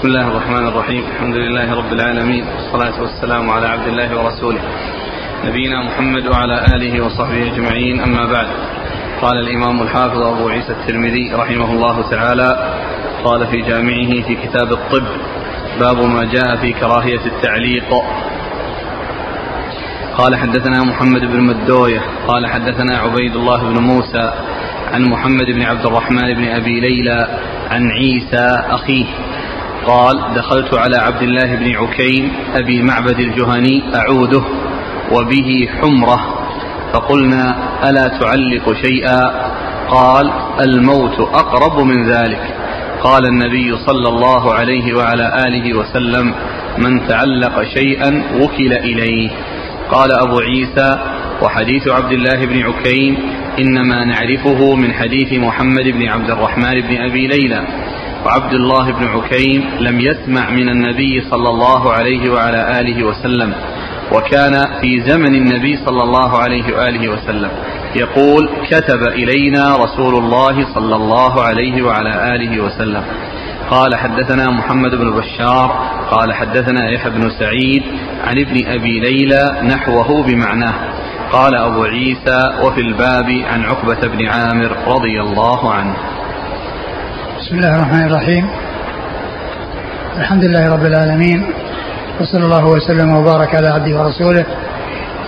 بسم الله الرحمن الرحيم. الحمد لله رب العالمين. والصلاة والسلام على عبد الله ورسوله. نبينا محمد وعلى آله وصحبه أجمعين. أما بعد. قال الإمام الحافظ أبو عيسى الترمذي رحمه الله تعالى قال في جامعه في كتاب الطب باب ما جاء في كراهية التعليق. قال حدثنا محمد بن مدوية. قال حدثنا عبيد الله بن موسى عن محمد بن عبد الرحمن بن أبي ليلى عن عيسى أخيه. قال دخلت على عبد الله بن عكيم أبي معبد الجهني أعوده وبه حمرة. فقلنا ألا تعلق شيئا؟ قال الموت أقرب من ذلك. قال النبي صلى الله عليه وعلى آله وسلم من تعلق شيئا وكل إليه. قال أبو عيسى وحديث عبد الله بن عكيم إنما نعرفه من حديث محمد بن عبد الرحمن بن أبي ليلى. وعبد الله بن عكيم لم يسمع من النبي صلى الله عليه وعلى آله وسلم وكان في زمن النبي صلى الله عليه وآله وسلم يقول كتب إلينا رسول الله صلى الله عليه وعلى آله وسلم. قال حدثنا محمد بن بشار قال حدثنا يحيى بن سعيد عن ابن أبي ليلى نحوه بمعناه قال أبو عيسى وفي الباب عن عقبة بن عامر رضي الله عنه. بسم الله الرحمن الرحيم الحمد لله رب العالمين وصلى الله وسلم وبارك على عبده ورسوله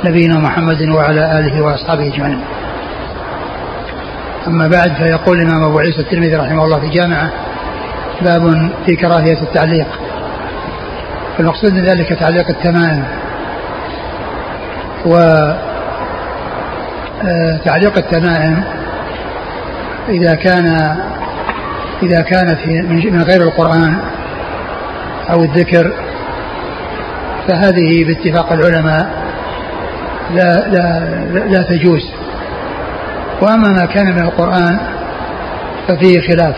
نبينا محمد وعلى آله وأصحابه أجمعين. أما بعد فيقول الإمام أبو عيسى الترمذي رحمه الله في جامعه باب في كراهية التعليق. المقصود من ذلك تعليق التمائم. و آه، تعليق التمائم إذا كان إذا كان في من غير القرآن أو الذكر فهذه باتفاق العلماء لا لا لا تجوز. وأما ما كان من القرآن ففيه خلاف.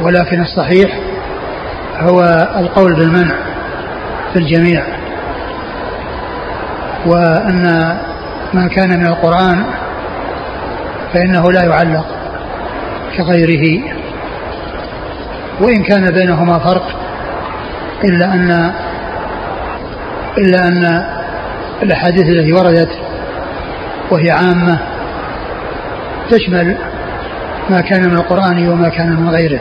ولكن الصحيح هو القول بالمنع في الجميع. وأن ما كان من القرآن فإنه لا يعلق كغيره. وإن كان بينهما فرق إلا أن إلا أن الأحاديث التي وردت وهي عامة تشمل ما كان من القرآن وما كان من غيره.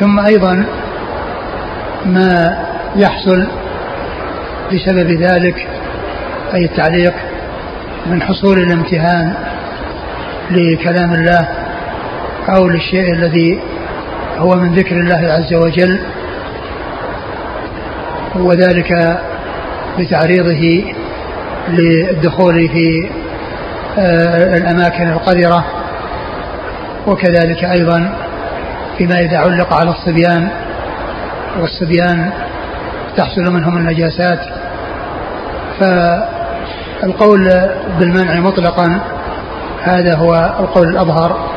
ثم أيضا ما يحصل بسبب ذلك أي التعليق من حصول الامتهان لكلام الله أو للشيء الذي هو من ذكر الله عز وجل وذلك بتعريضه للدخول في آه، الأماكن القذرة وكذلك أيضا فيما إذا علق على الصبيان والصبيان تحصل منهم النجاسات. فالقول بالمنع مطلقا هذا هو القول الأظهر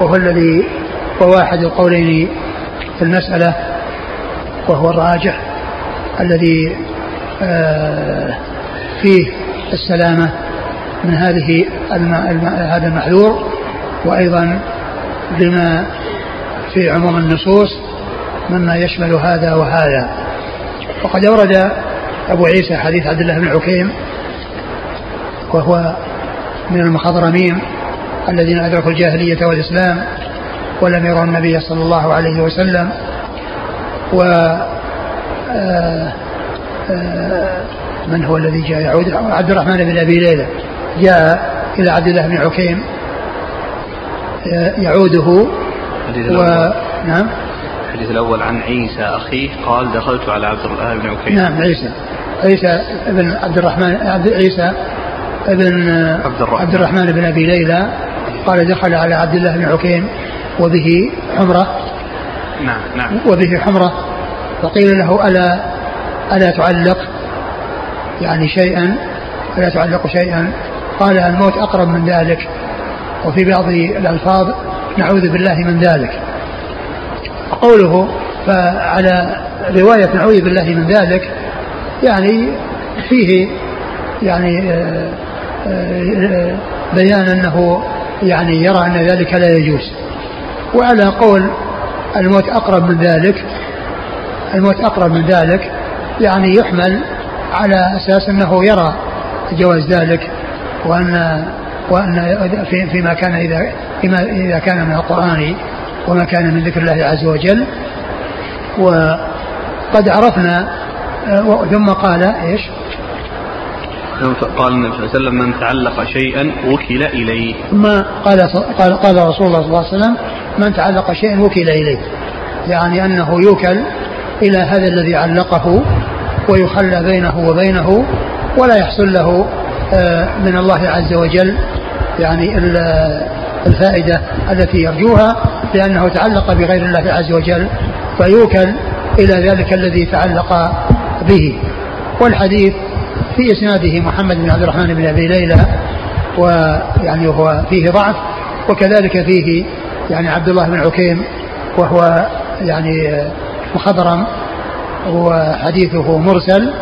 وهو الذي وواحد القولين في المسألة وهو الراجح الذي آه، فيه السلامة من هذه. هذا المحذور وأيضا بما في عموم النصوص مما يشمل هذا وهذا وقد أورد أبو عيسى حديث عبد الله بن عكيم وهو من المخضرمين الذين أدركوا الجاهلية والإسلام ولم يروا النبي صلى الله عليه وسلم. و آه، آه، من هو الذي جاء؟ يعود عبد الرحمن بن أبي ليلى. جاء إلى عبد الله بن عكيم. آه، يعوده. و... نعم. الحديث الأول عن عيسى أخيه. قال دخلت على عبد الله بن عكيم. نعم عيسى. عيسى بن عبد الرحمن عبد عيسى بن عبد الرحمن, عبد الرحمن بن أبي ليلى. قال دخل على عبد الله بن عكيم. وبه حمرة. نعم نعم. وبه حمرة. فقيل له ألا ألا تعلق؟ يعني شيئا. ألا تعلق شيئا؟ قال الموت أقرب من ذلك. وفي بعض الألفاظ نعوذ بالله من ذلك. قوله فعلى رواية نعوذ بالله من ذلك يعني فيه يعني آه، آه، بيان أنه يعني يرى أن ذلك لا يجوز. وعلى قول الموت أقرب من ذلك الموت أقرب من ذلك يعني يحمل على أساس أنه يرى جواز ذلك وأن وأن في فيما كان إذا فيما إذا كان من القرآن وما كان من ذكر الله عز وجل وقد عرفنا ثم قال إيش؟ قال النبي صلى الله عليه وسلم من تعلق شيئا وكل إليه. ثم قال قال قال رسول الله صلى الله عليه وسلم من تعلق شيئا وكل إليه. يعني أنه يوكل إلى هذا الذي علقه ويخلى بينه وبينه ولا يحصل له آه، من الله عز وجل يعني الفائدة التي يرجوها لأنه تعلق بغير الله عز وجل فيوكل إلى ذلك الذي تعلق به والحديث في إسناده محمد بن عبد الرحمن بن أبي ليلى ويعني هو فيه ضعف وكذلك فيه يعني عبد الله بن عكيم وهو يعني مخضرم وحديثه مرسل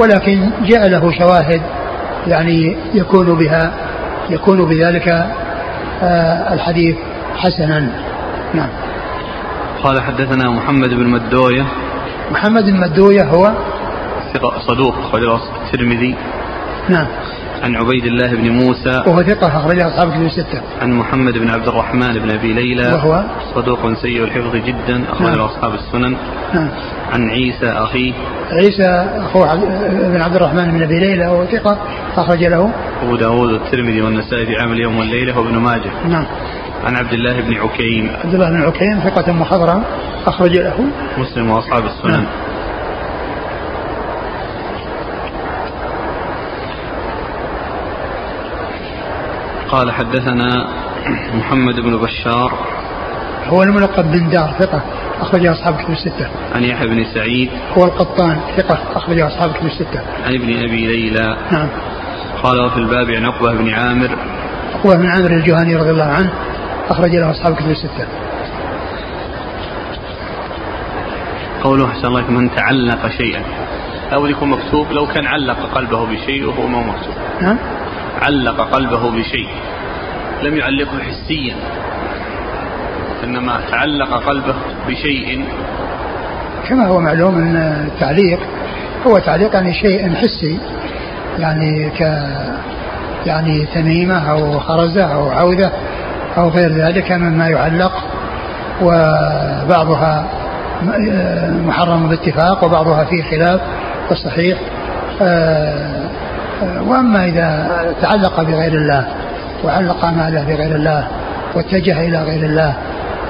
ولكن جاء له شواهد يعني يكون بها يكون بذلك آه، الحديث حسنا. نعم. قال حدثنا محمد بن مدوية. محمد بن مدوية هو؟ صدوق أخرجه الترمذي. نعم. عن عبيد الله بن موسى وهو ثقة أخرجه أصحاب الكتب الستة. عن محمد بن عبد الرحمن بن أبي ليلى وهو صدوق سيء الحفظ جدا أخرجه نعم. أصحاب السنن. نعم. عن عيسى أخيه عيسى أخوه بن عبد الرحمن بن أبي ليلى وهو ثقة أخرج له أبو داود والترمذي والنسائي في عمل يوم والليلة وابن ماجه. نعم. عن عبد الله بن عكيم عبد الله بن عكيم ثقة مخضرم أخرج له مسلم وأصحاب السنن. نعم. قال حدثنا محمد بن بشار هو الملقب بن دار ثقة أخرج أصحاب كتب الستة. عن يحيى بن سعيد هو القطان ثقة أخرج أصحاب كتب الستة. عن ابن أبي ليلى نعم. قال وفي الباب عن عقبة بن عامر عقبة بن عامر الجهني رضي الله عنه أخرج له أصحاب كتب الستة. قوله أحسن الله من تعلق شيئا أو يكون مكتوب لو كان علق قلبه بشيء وهو ما مكتوب نعم علق قلبه بشيء لم يعلقه حسيا إنما تعلق قلبه بشيء. كما هو معلوم أن التعليق هو تعليق يعني شيء حسي يعني ك يعني تميمة أو خرزة أو عودة أو غير ذلك مما يعلق وبعضها محرم باتفاق وبعضها فيه خلاف والصحيح آه، آه، وأما إذا تعلق بغير الله وعلق ماله بغير الله واتجه إلى غير الله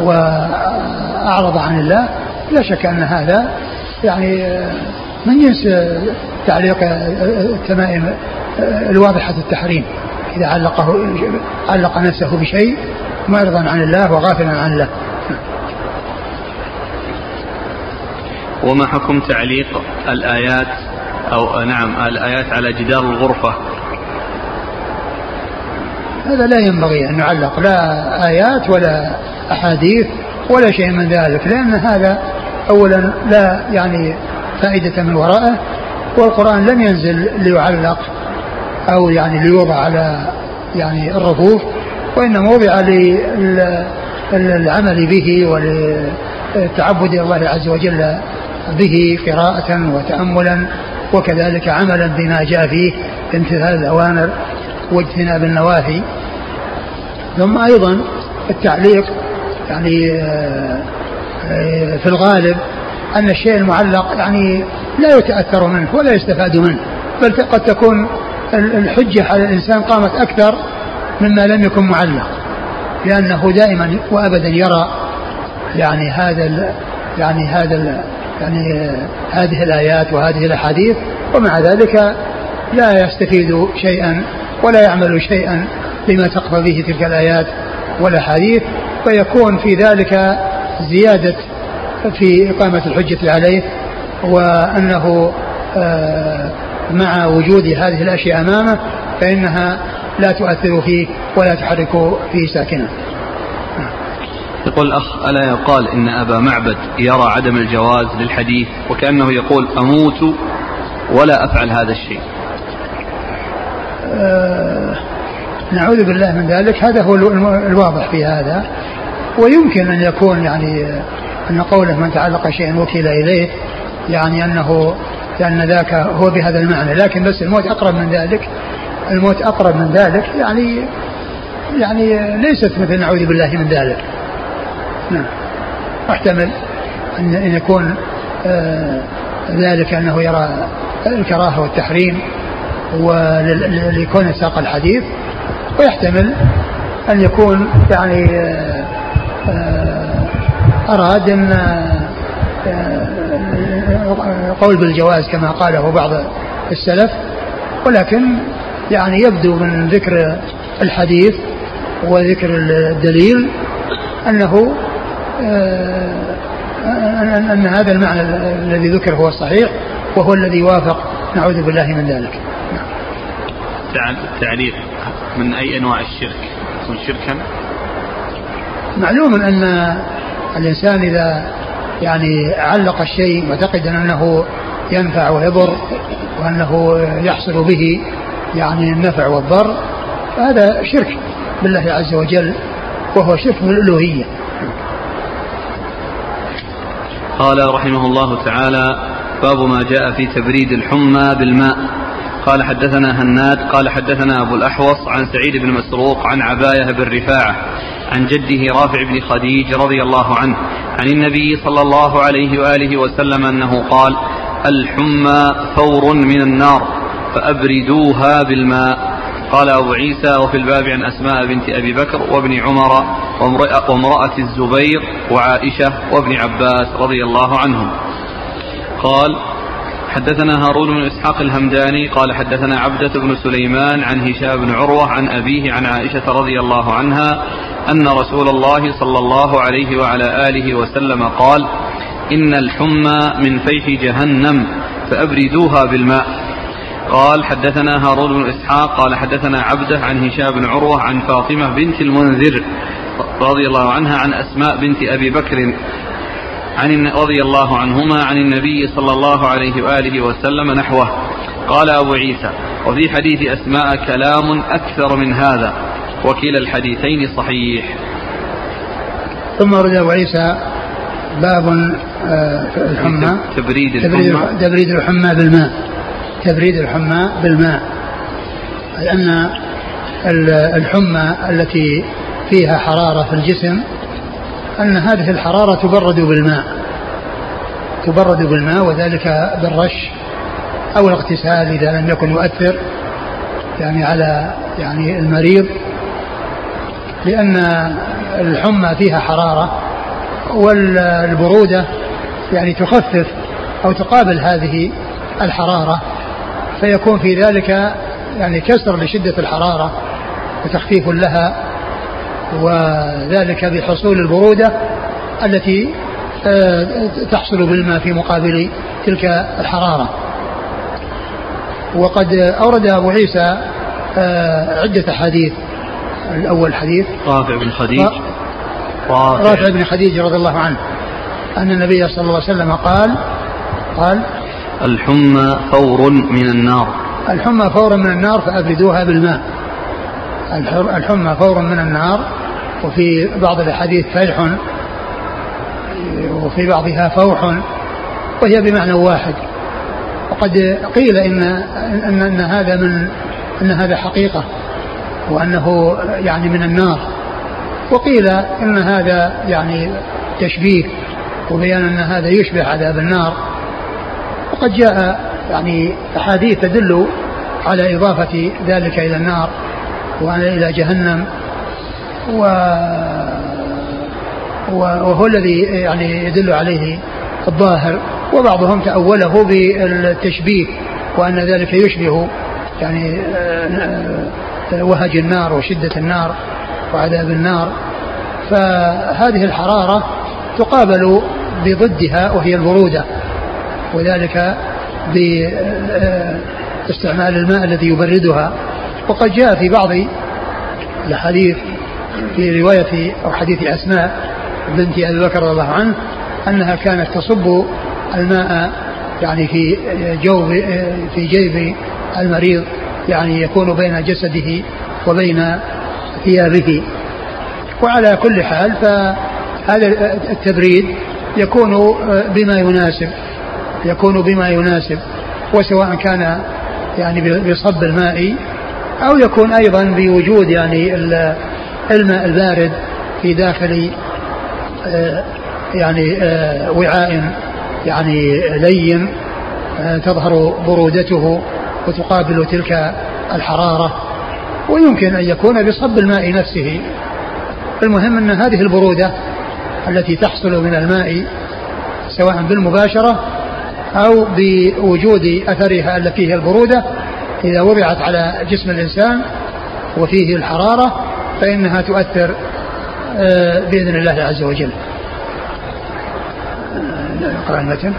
وأعرض عن الله لا شك أن هذا يعني من جنس تعليق التمائم الواضحة التحريم. إذا علقه علق نفسه بشيء معرضا عن الله وغافلا عن الله. وما حكم تعليق الآيات أو نعم الآيات على جدار الغرفة. هذا لا ينبغي أن نعلق لا آيات ولا أحاديث ولا شيء من ذلك لأن هذا أولا لا يعني فائدة من ورائه والقرآن لم ينزل ليعلق أو يعني ليوضع على يعني الرفوف وإنما وضع للعمل به ولتعبد الله عز وجل به قراءة وتأملا. وكذلك عملا بما جاء فيه امتثال الأوامر واجتناب النواهي. ثم أيضا التعليق يعني آه، في الغالب أن الشيء المعلق يعني لا يتأثر منه ولا يستفاد منه بل قد تكون الحجة على الإنسان قامت أكثر مما لم يكن معلق لأنه دائما وأبدا يرى يعني هذا يعني هذا يعني هذه الآيات وهذه الأحاديث ومع ذلك لا يستفيد شيئا ولا يعمل شيئا بما تقتضيه تلك الآيات والأحاديث فيكون في ذلك زيادة في إقامة الحجة عليه وأنه آه، مع وجود هذه الأشياء أمامه فإنها لا تؤثر فيه ولا تحرك فيه ساكنا يقول الأخ ألا يقال إن أبا معبد يرى عدم الجواز للحديث وكأنه يقول أموت ولا أفعل هذا الشيء؟ أه نعوذ بالله من ذلك. هذا هو الواضح في هذا. ويمكن أن يكون يعني أن قوله من تعلق شيئا وكل إليه يعني أنه لأن ذاك هو بهذا المعنى. لكن بس الموت أقرب من ذلك. الموت أقرب من ذلك يعني يعني ليست مثل نعوذ بالله من ذلك. نعم أحتمل أن يكون آه ذلك أنه يرى الكراهة والتحريم ولكون ساق الحديث. ويحتمل أن يكون يعني آه آه أراد أن القول بالجواز كما قاله بعض السلف. ولكن يعني يبدو من ذكر الحديث وذكر الدليل أنه آه، أن هذا المعنى الذي ذكر هو الصحيح وهو الذي يوافق نعوذ بالله من ذلك. التعريف من أي أنواع الشرك؟ يكون شركا؟ معلوم أن الإنسان إذا يعني علق الشيء معتقدا أنه ينفع ويضر وأنه يحصل به يعني النفع والضر هذا شرك بالله عز وجل وهو شرك بالالوهيه. قال رحمه الله تعالى باب ما جاء في تبريد الحمى بالماء. قال حدثنا هناد قال حدثنا أبو الأحوص عن سعيد بن مسروق عن عباية بن رفاعة عن جده رافع بن خديج رضي الله عنه عن النبي صلى الله عليه وآله وسلم أنه قال الحمى ثور من النار فأبردوها بالماء. قال أبو عيسى وفي الباب عن أسماء بنت أبي بكر وابن عمر وامرأة الزبير وعائشة وابن عباس رضي الله عنهم. قال حدثنا هارون بن إسحاق الهمداني قال حدثنا عبدة بن سليمان عن هشام بن عروة عن أبيه عن عائشة رضي الله عنها أن رسول الله صلى الله عليه وعلى آله وسلم قال إن الحمى من فيح جهنم فأبردوها بالماء. قال حدثنا هارون بن إسحاق قال حدثنا عبدة عن هشام بن عروة عن فاطمة بنت المنذر رضي الله عنها عن أسماء بنت أبي بكر عن رضي الله عنهما عن النبي صلى الله عليه وآله وسلم نحوه. قال أبو عيسى وفي حديث أسماء كلام أكثر من هذا وكلا الحديثين صحيح. ثم ورد أبو عيسى باب آه، الحمى. تبريد الحمى. تبريد الحمى بالماء. تبريد الحمى بالماء. أي أن الحمى التي فيها حرارة في الجسم أن هذه الحرارة تبرد بالماء تبرد بالماء وذلك بالرش أو الاغتسال إذا لم يكن يؤثر يعني على يعني المريض لأن الحمى فيها حرارة والبرودة يعني تخفف أو تقابل هذه الحرارة فيكون في ذلك يعني كسر لشدة الحرارة وتخفيف لها وذلك بحصول البرودة التي آه، تحصل بالماء في مقابل تلك الحرارة. وقد أورد أبو عيسى آه، عدة أحاديث. الأول حديث رافع بن خديج. رافع, رافع بن خديج رضي الله عنه أن النبي صلى الله عليه وسلم قال قال الحمى فور من النار. الحمى فور من النار فأبردوها بالماء. الحمى فور من النار وفي بعض الأحاديث فيح وفي بعضها فوح وهي بمعنى واحد. وقد قيل إن, إن, إن هذا من أن هذا حقيقة وأنه يعني من النار. وقيل إن هذا يعني تشبيه وبيان أن هذا يشبه عذاب النار. وقد جاء يعني أحاديث تدل على إضافة ذلك إلى النار وإلى جهنم. و وهو الذي يعني يدل عليه الظاهر وبعضهم تأوله بالتشبيه وأن ذلك يشبه يعني آه، وهج النار وشدة النار وعذاب النار. فهذه الحرارة تقابل بضدها وهي البرودة وذلك باستعمال الماء الذي يبردها. وقد جاء في بعض الأحاديث في رواية أو حديث أسماء بنت أبي بكر رضي الله عنه أنها كانت تصب الماء يعني في جوب في جيب المريض يعني يكون بين جسده وبين ثيابه. وعلى كل حال فهذا التبريد يكون بما يناسب يكون بما يناسب وسواء كان يعني بصب الماء أو يكون أيضا بوجود يعني الماء البارد في داخل آه، يعني آه، وعاء يعني لين تظهر برودته وتقابل تلك الحرارة. ويمكن أن يكون بصب الماء نفسه. المهم أن هذه البرودة التي تحصل من الماء سواء بالمباشرة أو بوجود أثرها التي هي البرودة إذا وضعت على جسم الإنسان وفيه الحرارة فإنها تؤثر آه، بإذن الله عز وجل. اقرأ المتن.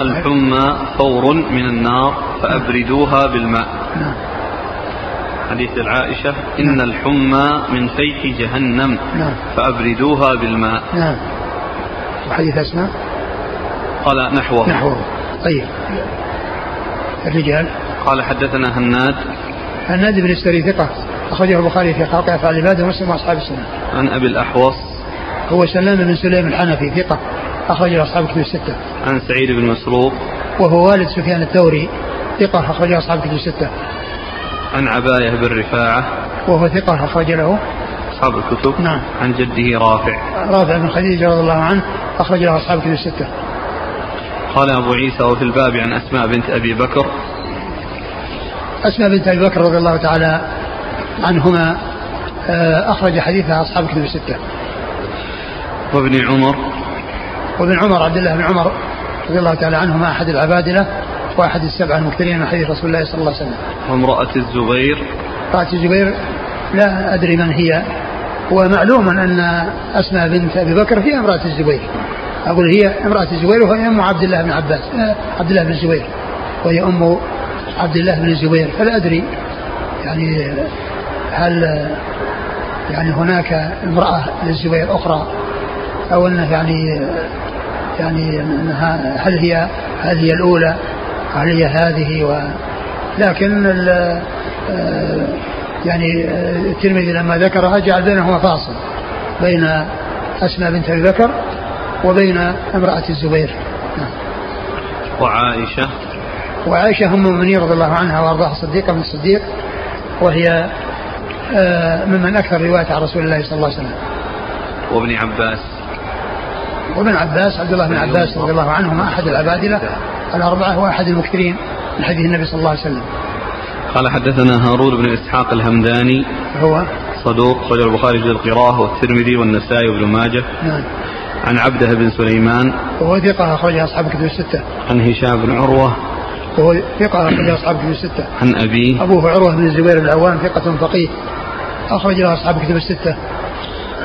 الحمى فور من النار فأبردوها بالماء. نعم. حديث العائشة إن نعم. الحمى من فيح جهنم نعم. فأبردوها بالماء. نعم. وحديث أسماء؟ قال نحوه. نحوه. طيب. الرجال؟ قال حدثنا هناد. هناد بن السري ثقة. أخرجه البخاري في خلق أفعال العباد ومسلم وأصحاب السنة. عن أبي الأحوص. هو سلام بن سليم الحنفي ثقة أخرجه أصحاب كتب الستة. عن سعيد بن مسروق. وهو والد سفيان الثوري ثقة أخرجه أصحاب كتب الستة. عن عباية بن رفاعة. وهو ثقة أخرج له. أصحاب الكتب. نعم. عن جده رافع. رافع بن خديجة رضي الله عنه أخرج له أصحاب الكتب الستة. قال أبو عيسى وفي الباب عن أسماء بنت أبي بكر. أسماء بنت أبي بكر رضي الله تعالى عنهما آه، أخرج حديثها أصحاب الكتب الستة. وابن عمر. وابن عمر عبد الله بن عمر رضي الله تعالى عنهما أحد العبادلة وأحد السبعة المكثرين من حديث رسول الله صلى الله عليه وسلم. وامرأة الزبير. امرأة الزبير لا أدري من هي. ومعلوم أن أسماء بنت أبي بكر هي امرأة الزبير. أقول هي امرأة الزبير وهي أم عبد الله بن عباس آه، عبد الله بن الزبير. وهي أم عبد الله بن الزبير فلا أدري. يعني هل يعني هناك امرأة للزبير أخرى أو أنه يعني يعني أنها هل هي هل هي الأولى؟ هل هي هذه؟ و لكن يعني الترمذي لما ذكرها جعل بينهما فاصل بين أسماء بنت أبي بكر وبين امرأة الزبير. نعم. وعائشة؟ وعائشة أم المؤمنين رضي الله عنها وأرضاها صديقة من الصديق وهي ممن أكثر رواية عن رسول الله صلى الله عليه وسلم. وابن عباس. وابن عباس عبد الله بن عباس رضي الله عنهما أحد العبادلة الأربعة وأحد المكثرين من حديث النبي صلى الله عليه وسلم. قال حدثنا هارون بن إسحاق الهمداني. هو؟ صدوق خرج البخاري في القراءة والترمذي والنسائي وابن ماجه. نعم. عن عبده بن سليمان. وهو ثقة أخرج أصحاب كتب الستة. عن هشام بن عروة. وهو ثقة أخرج أصحاب كتب الستة. عن أبيه. أبوه عروة بن الزبير العوام ثقة فقيه. أخرج له أصحاب كتب الستة.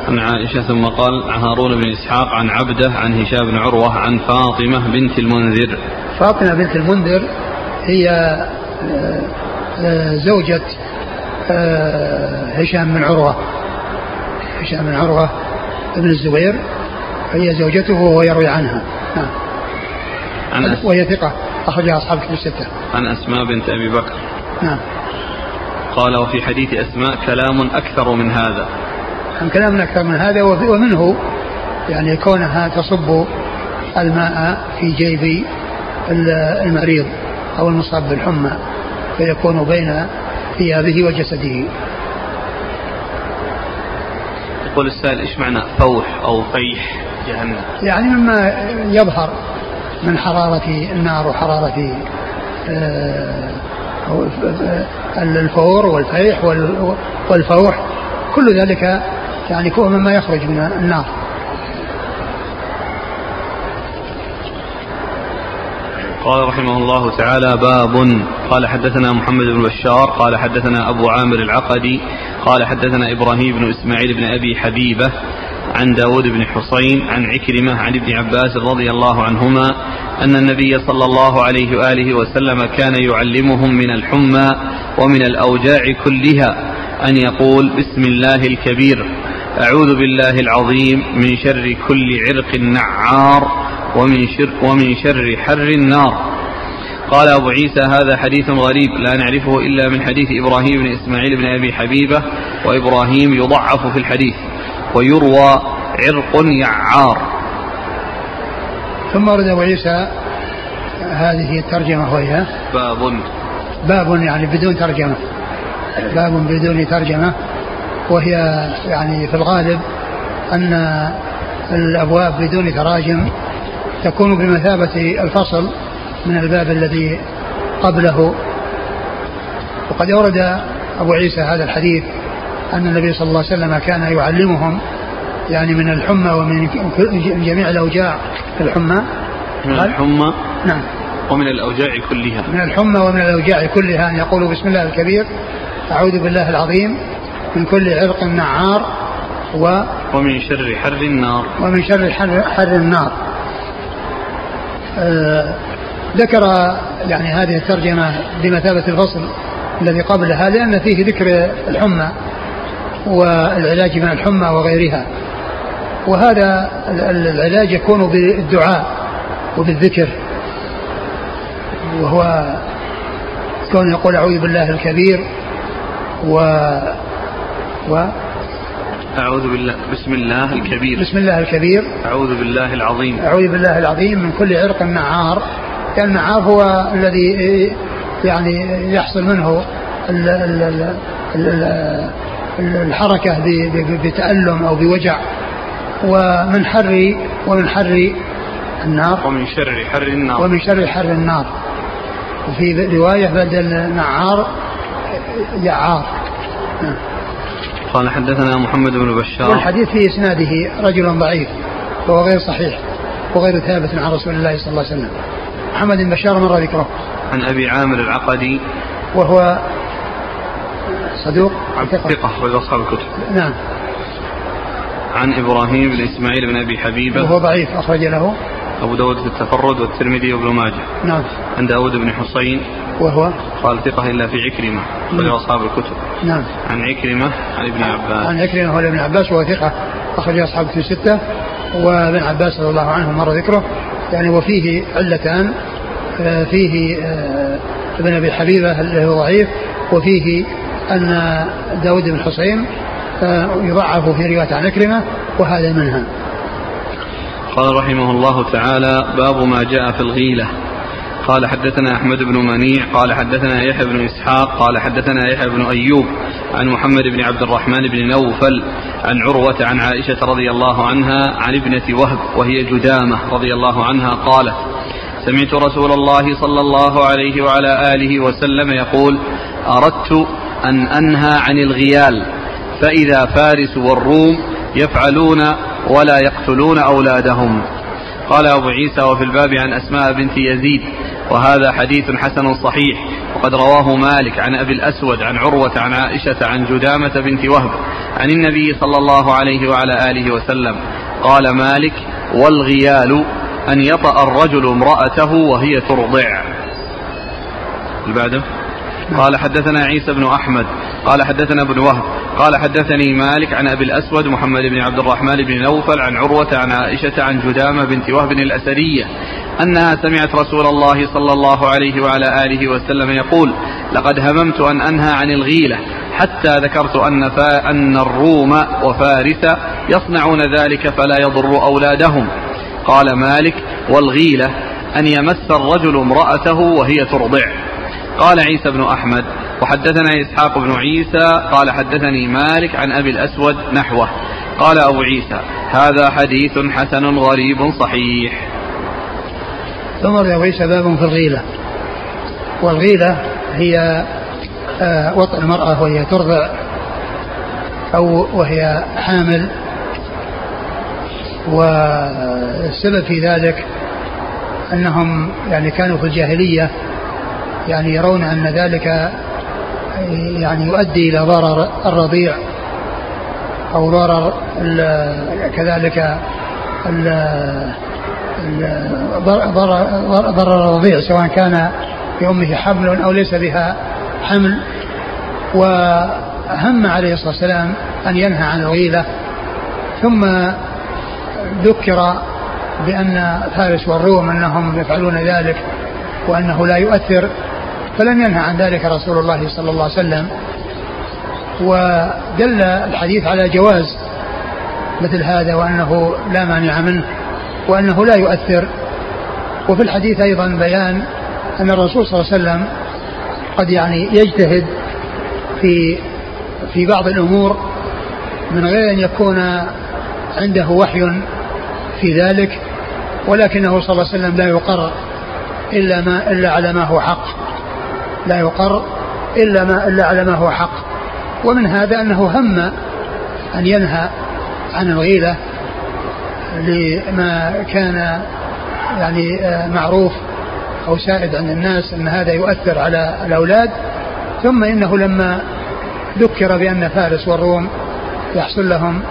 عن عائشة ثم قال عن هارون بن إسحاق عن عبده عن هشام بن عروة عن فاطمة بنت المنذر. فاطمة بنت المنذر هي آه، آه، زوجة آه، هشام بن عروة. هشام بن عروة بن الزبير هي زوجته وهو يروي عنها. نعم. عن وهي ثقة. أخرجها أصحاب كتب الستة. عن أسماء بنت أبي بكر. نعم. قال وفي حديث أسماء كلام أكثر من هذا عن كلام أكثر من هذا ومنه يعني كونها تصب الماء في جيب المريض أو المصاب بالحمى فيكون بين ثيابه وجسده يقول السائل إيش معنى فوح أو فيح جهنم؟ يعني مما يظهر من حرارة النار وحرارة آه، الفور والفيح والفوح كل ذلك يعني هو مما يخرج من النار. قال رحمه الله تعالى باب. قال حدثنا محمد بن بشار قال حدثنا أبو عامر العقدي قال حدثنا إبراهيم بن إسماعيل بن أبي حبيبة عن داود بن حصين عن عكرمة عن ابن عباس رضي الله عنهما أن النبي صلى الله عليه وآله وسلم كان يعلمهم من الحمى ومن الأوجاع كلها أن يقول بسم الله الكبير أعوذ بالله العظيم من شر كل عرق نعار ومن شر, ومن شر حر النار. قال أبو عيسى هذا حديث غريب لا نعرفه إلا من حديث إبراهيم بن إسماعيل بن أبي حبيبة وإبراهيم يضعف في الحديث. ويروى عرق يعار. ثم ورد أبو عيسى هذه الترجمة وهي باب. باب يعني بدون ترجمة. باب بدون ترجمة. وهي يعني في الغالب أن الأبواب بدون تراجم تكون بمثابة الفصل من الباب الذي قبله. وقد أورد أبو عيسى هذا الحديث أن النبي صلى الله عليه وسلم كان يعلمهم يعني من الحمى ومن جميع الأوجاع. الحمى؟ من الحمى نعم. ومن الأوجاع كلها. من الحمى ومن الأوجاع كلها. أن يقولوا بسم الله الكبير أعوذ بالله العظيم من كل عرق نعار و ومن شر حر النار. ومن شر حر, حر النار. آه ذكر يعني هذه الترجمة بمثابة الفصل الذي قبلها لأن فيه ذكر الحمى. والعلاج من الحمى وغيرها. وهذا العلاج يكون بالدعاء وبالذكر. وهو كون يقول أعوذ بالله الكبير و و أعوذ بالله بسم الله الكبير. بسم الله الكبير. أعوذ بالله العظيم. أعوذ بالله العظيم من كل عرق نعار يعني النعار هو الذي يعني يحصل منه ال ال ال الحركة بتألم أو بوجع. ومن حر ومن حر النار. ومن شر حر النار. ومن شر حر النار. وفي رواية بدل نعار يعار. قال حدثنا محمد بن بشار. والحديث في إسناده رجل ضعيف وهو غير صحيح وغير ثابت عن رسول الله صلى الله عليه وسلم. محمد بن بشار مر ذكره عن أبي عامر العقدي. وهو صدوق؟ ثقة. ثقة أصحاب الكتب. نعم. عن إبراهيم بن إسماعيل بن أبي حبيبة. وهو ضعيف أخرج له. أبو داود في التفرد والترمذي وابن ماجه. نعم. عن داود بن حسين. وهو؟ قال ثقة إلا في عكرمة أخرج أصحاب الكتب. نعم. عن عكرمة عن ابن عباس. عن عكرمة هو ابن عباس وهو ثقة أخرج أصحاب الكتب الستة وابن عباس رضي الله عنه مر ذكره. يعني وفيه علتان. آه، فيه آه، ابن أبي حبيبة اللي هو ضعيف. وفيه أن داود بن حسين آه، يضعف في رواية عن عكرمة وهذا منها قال رحمه الله تعالى باب ما جاء في الغيلة. قال حدثنا أحمد بن منيع قال حدثنا يحيى بن إسحاق قال حدثنا يحيى بن أيوب عن محمد بن عبد الرحمن بن نوفل عن عروة عن عائشة رضي الله عنها عن ابنة وهب وهي جدامة رضي الله عنها قالت سمعت رسول الله صلى الله عليه وعلى آله وسلم يقول أردت أن أنهى عن الغيال. فإذا فارس والروم يفعلون ولا يقتلون أولادهم. قال أبو عيسى وفي الباب عن أسماء بنت يزيد وهذا حديث حسن صحيح وقد رواه مالك عن أبي الأسود عن عروة عن عائشة عن جدامة بنت وهب عن النبي صلى الله عليه وعلى آله وسلم. قال مالك والغيال أن يطأ الرجل امرأته وهي ترضع. البعده قال حدثنا عيسى بن أحمد قال حدثنا ابن وهب قال حدثني مالك عن أبي الأسود محمد بن عبد الرحمن بن نوفل عن عروة عن عائشة عن جدامة بنت وهب الأسرية أنها سمعت رسول الله صلى الله عليه وعلى آله وسلم يقول لقد هممت أن أنهى عن الغيلة حتى ذكرت أن, فا أن الروم وفارس يصنعون ذلك فلا يضر أولادهم. قال مالك والغيلة أن يمس الرجل امرأته وهي ترضع. قال عيسى بن أحمد وحدثنا إسحاق بن عيسى قال حدثني مالك عن أبي الأسود نحوه قال أبو عيسى هذا حديث حسن غريب صحيح. ثم أبو عيسى باب في الغيلة. والغيلة هي آه، وطء المرأة وهي ترضع أو وهي حامل. والسبب في ذلك أنهم يعني كانوا في الجاهلية يعني يرون أن ذلك يعني يؤدي إلى ضرر الرضيع أو ضرر كذلك ضرر الرضيع سواء كان في أمه حمل أو ليس بها حمل. وهم عليه الصلاة والسلام أن ينهى عن الغيلة. ثم ذكر بأن فارس والروم أنهم يفعلون ذلك وأنه لا يؤثر فلم ينهى عن ذلك رسول الله صلى الله عليه وسلم. ودل الحديث على جواز مثل هذا وأنه لا مانع منه وأنه لا يؤثر. وفي الحديث أيضا بيان أن الرسول صلى الله عليه وسلم قد يعني يجتهد في في بعض الأمور من غير أن يكون عنده وحي في ذلك ولكنه صلى الله عليه وسلم لا يقر إلا ما إلا على ما هو حق. لا يقر إلا ما إلا على ما هو حق. ومن هذا أنه هم أن ينهى عن الغيلة لما كان يعني آه، معروف أو سائد عند الناس أن هذا يؤثر على الأولاد. ثم إنه لما ذكر بأن فارس والروم يحصل لهم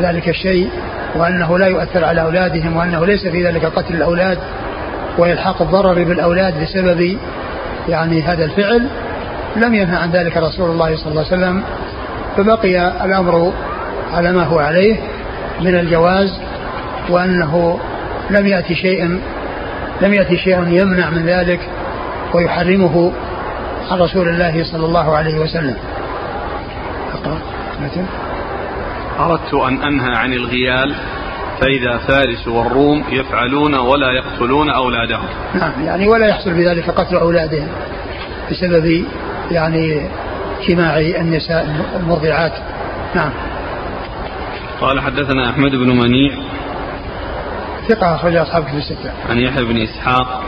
ذلك الشيء وأنه لا يؤثر على أولادهم وأنه ليس في ذلك قتل الأولاد وإلحاق الضرر بالأولاد بسبب يعني هذا الفعل لم ينهى عن ذلك رسول الله صلى الله عليه وسلم فبقي الأمر على ما هو عليه من الجواز وأنه لم يأتي شيء لم يأتي شيء يمنع من ذلك ويحرمه عن رسول الله صلى الله عليه وسلم. أقرأ. أردت أن أنهى عن الغيال. فإذا فارس والروم يفعلون ولا يقتلون أولادهم. نعم يعني ولا يحصل بذلك قتل أولادهم بسبب يعني جماع النساء المرضعات. نعم. قال حدثنا أحمد بن منيع. ثقة أخرج أصحاب كتب الستة. عن يحيى بن إسحاق.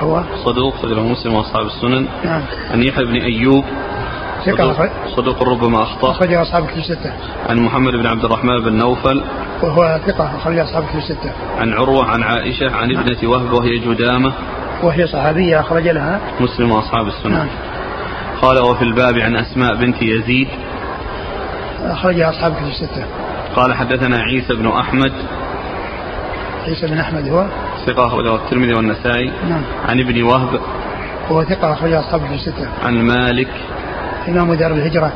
هو؟ صدوق خرجه مسلم وأصحاب السنن. نعم. عن يحيى بن أيوب. ثقة صدوق ربما أخطأ. أخرج أصحاب كتب الستة. عن محمد بن عبد الرحمن بن نوفل. وهو ثقة أخرج أصحاب كتب الستة. عن عروة عن عائشة عن ابنة وهب وهي جدامة. وهي صحابية أخرج لها. مسلم وأصحاب السنن نعم. قال وفي الباب عن أسماء بنت يزيد. أخرج أصحاب كتب الستة. قال حدثنا عيسى بن أحمد. عيسى بن أحمد هو؟ ثقة أخرجه الترمذي والنسائي. نعم. عن ابن وهب. هو ثقة أخرج أصحاب كتب الستة. عن مالك. إمام دار الهجرة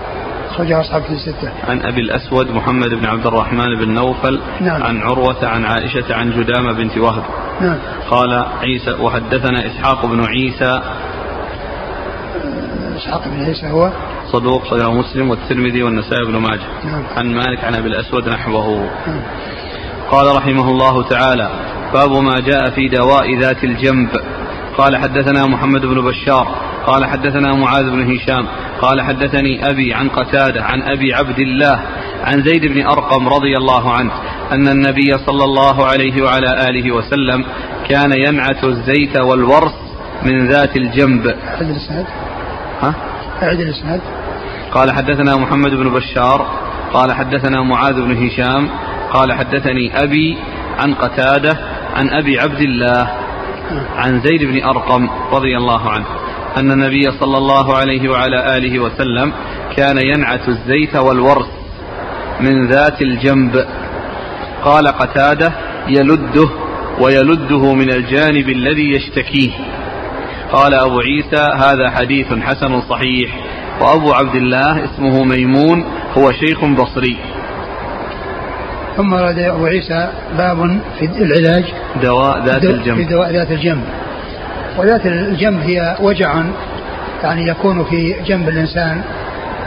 أخرجه أصحاب كتب الستة. عن أبي الأسود محمد بن عبد الرحمن بن نوفل نعم. عن عروة عن عائشة عن جدامة بنت وهب نعم. قال عيسى وحدثنا إسحاق بن عيسى إسحاق بن عيسى هو صدوق صدر مسلم والترمذي والنسائي بن ماجه نعم. عن مالك عن أبي الأسود نحوه نعم. قال رحمه الله تعالى باب ما جاء في دواء ذات الجنب قال حدثنا محمد بن بشار قال حدثنا معاذ بن هشام قال حدثني أبي عن قتادة عن أبي عبد الله عن زيد بن أرقم رضي الله عنه أن النبي صلى الله عليه وعلى آله وسلم كان ينعت الزيت والورس من ذات الجنب. أعد الإسناد. ها؟ أعد الإسناد. قال حدثنا محمد بن بشار قال حدثنا معاذ بن هشام قال حدثني أبي عن قتادة عن أبي عبد الله عن زيد بن أرقم رضي الله عنه أن النبي صلى الله عليه وعلى آله وسلم كان ينعت الزيت والورث من ذات الجنب. قال قتادة يلده ويلده من الجانب الذي يشتكيه. قال أبو عيسى هذا حديث حسن صحيح. وأبو عبد الله اسمه ميمون هو شيخ بصري. ثم ورد أبو عيسى باب في العلاج. دواء ذات الجنب. في دواء ذات الجنب. وذات الجنب هي وجع يعني يكون في جنب الإنسان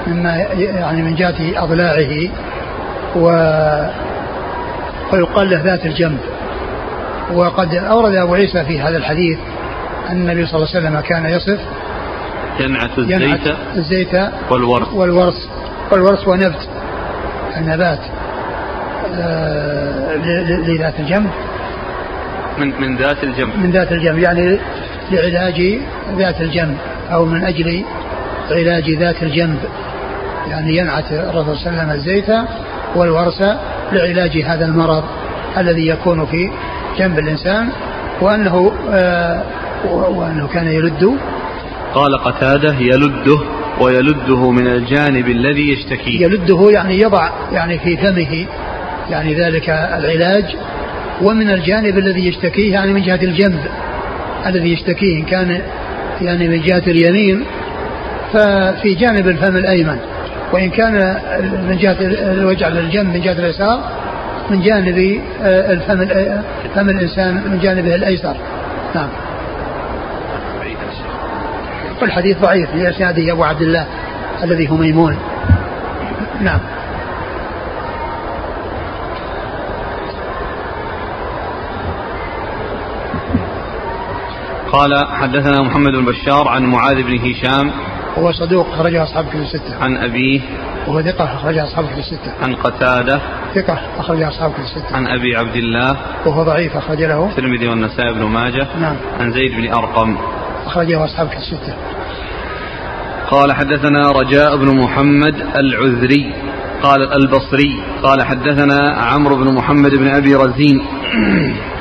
مما يعني من جهة أضلاعه و ويقال له ذات الجنب. وقد أورد أبو عيسى في هذا الحديث أن النبي صلى الله عليه وسلم كان يصف ينعت الزيت, الزيت والورث. والورث. والورث ونبت. النبات. لذات الجنب من من ذات الجنب من ذات الجنب يعني لعلاج ذات الجنب أو من أجل علاج ذات الجنب. يعني ينعت الرسول صلى الله عليه وسلم الزيت والورس لعلاج هذا المرض الذي يكون في جنب الإنسان وأنه آه وأنه كان يلد. قال قتادة يلده ويلده من الجانب الذي يشتكيه يلده يعني يضع يعني في فمه يعني ذلك العلاج. ومن الجانب الذي يشتكيه يعني من جهة الجنب الذي يشتكيه إن كان يعني من جهة اليمين ففي جانب الفم الأيمن. وإن كان من جهة الوجع للجنب من جهة اليسار من جانب آه، الفم فم الإنسان من جانبه الأيسر. نعم. والحديث ضعيف لإسناده أبو عبد الله الذي هو ميمون. نعم. قال حدثنا محمد بن بشار عن معاذ بن هشام هو صدوق أخرجه أصحاب كتب الستة. عن أبيه وهو ثقة أخرجه أصحاب كتب الستة. عن قتادة ثقة أخرجه أصحاب كتب الستة. عن أبي عبد الله وهو ضعيف أخرج له. الترمذي والنسائي بن ماجه نعم. عن زيد بن أرقم أخرجه أصحاب كتب الستة. قال حدثنا رجاء بن محمد العذري قال البصري قال حدثنا عمرو بن محمد بن أبي رزين.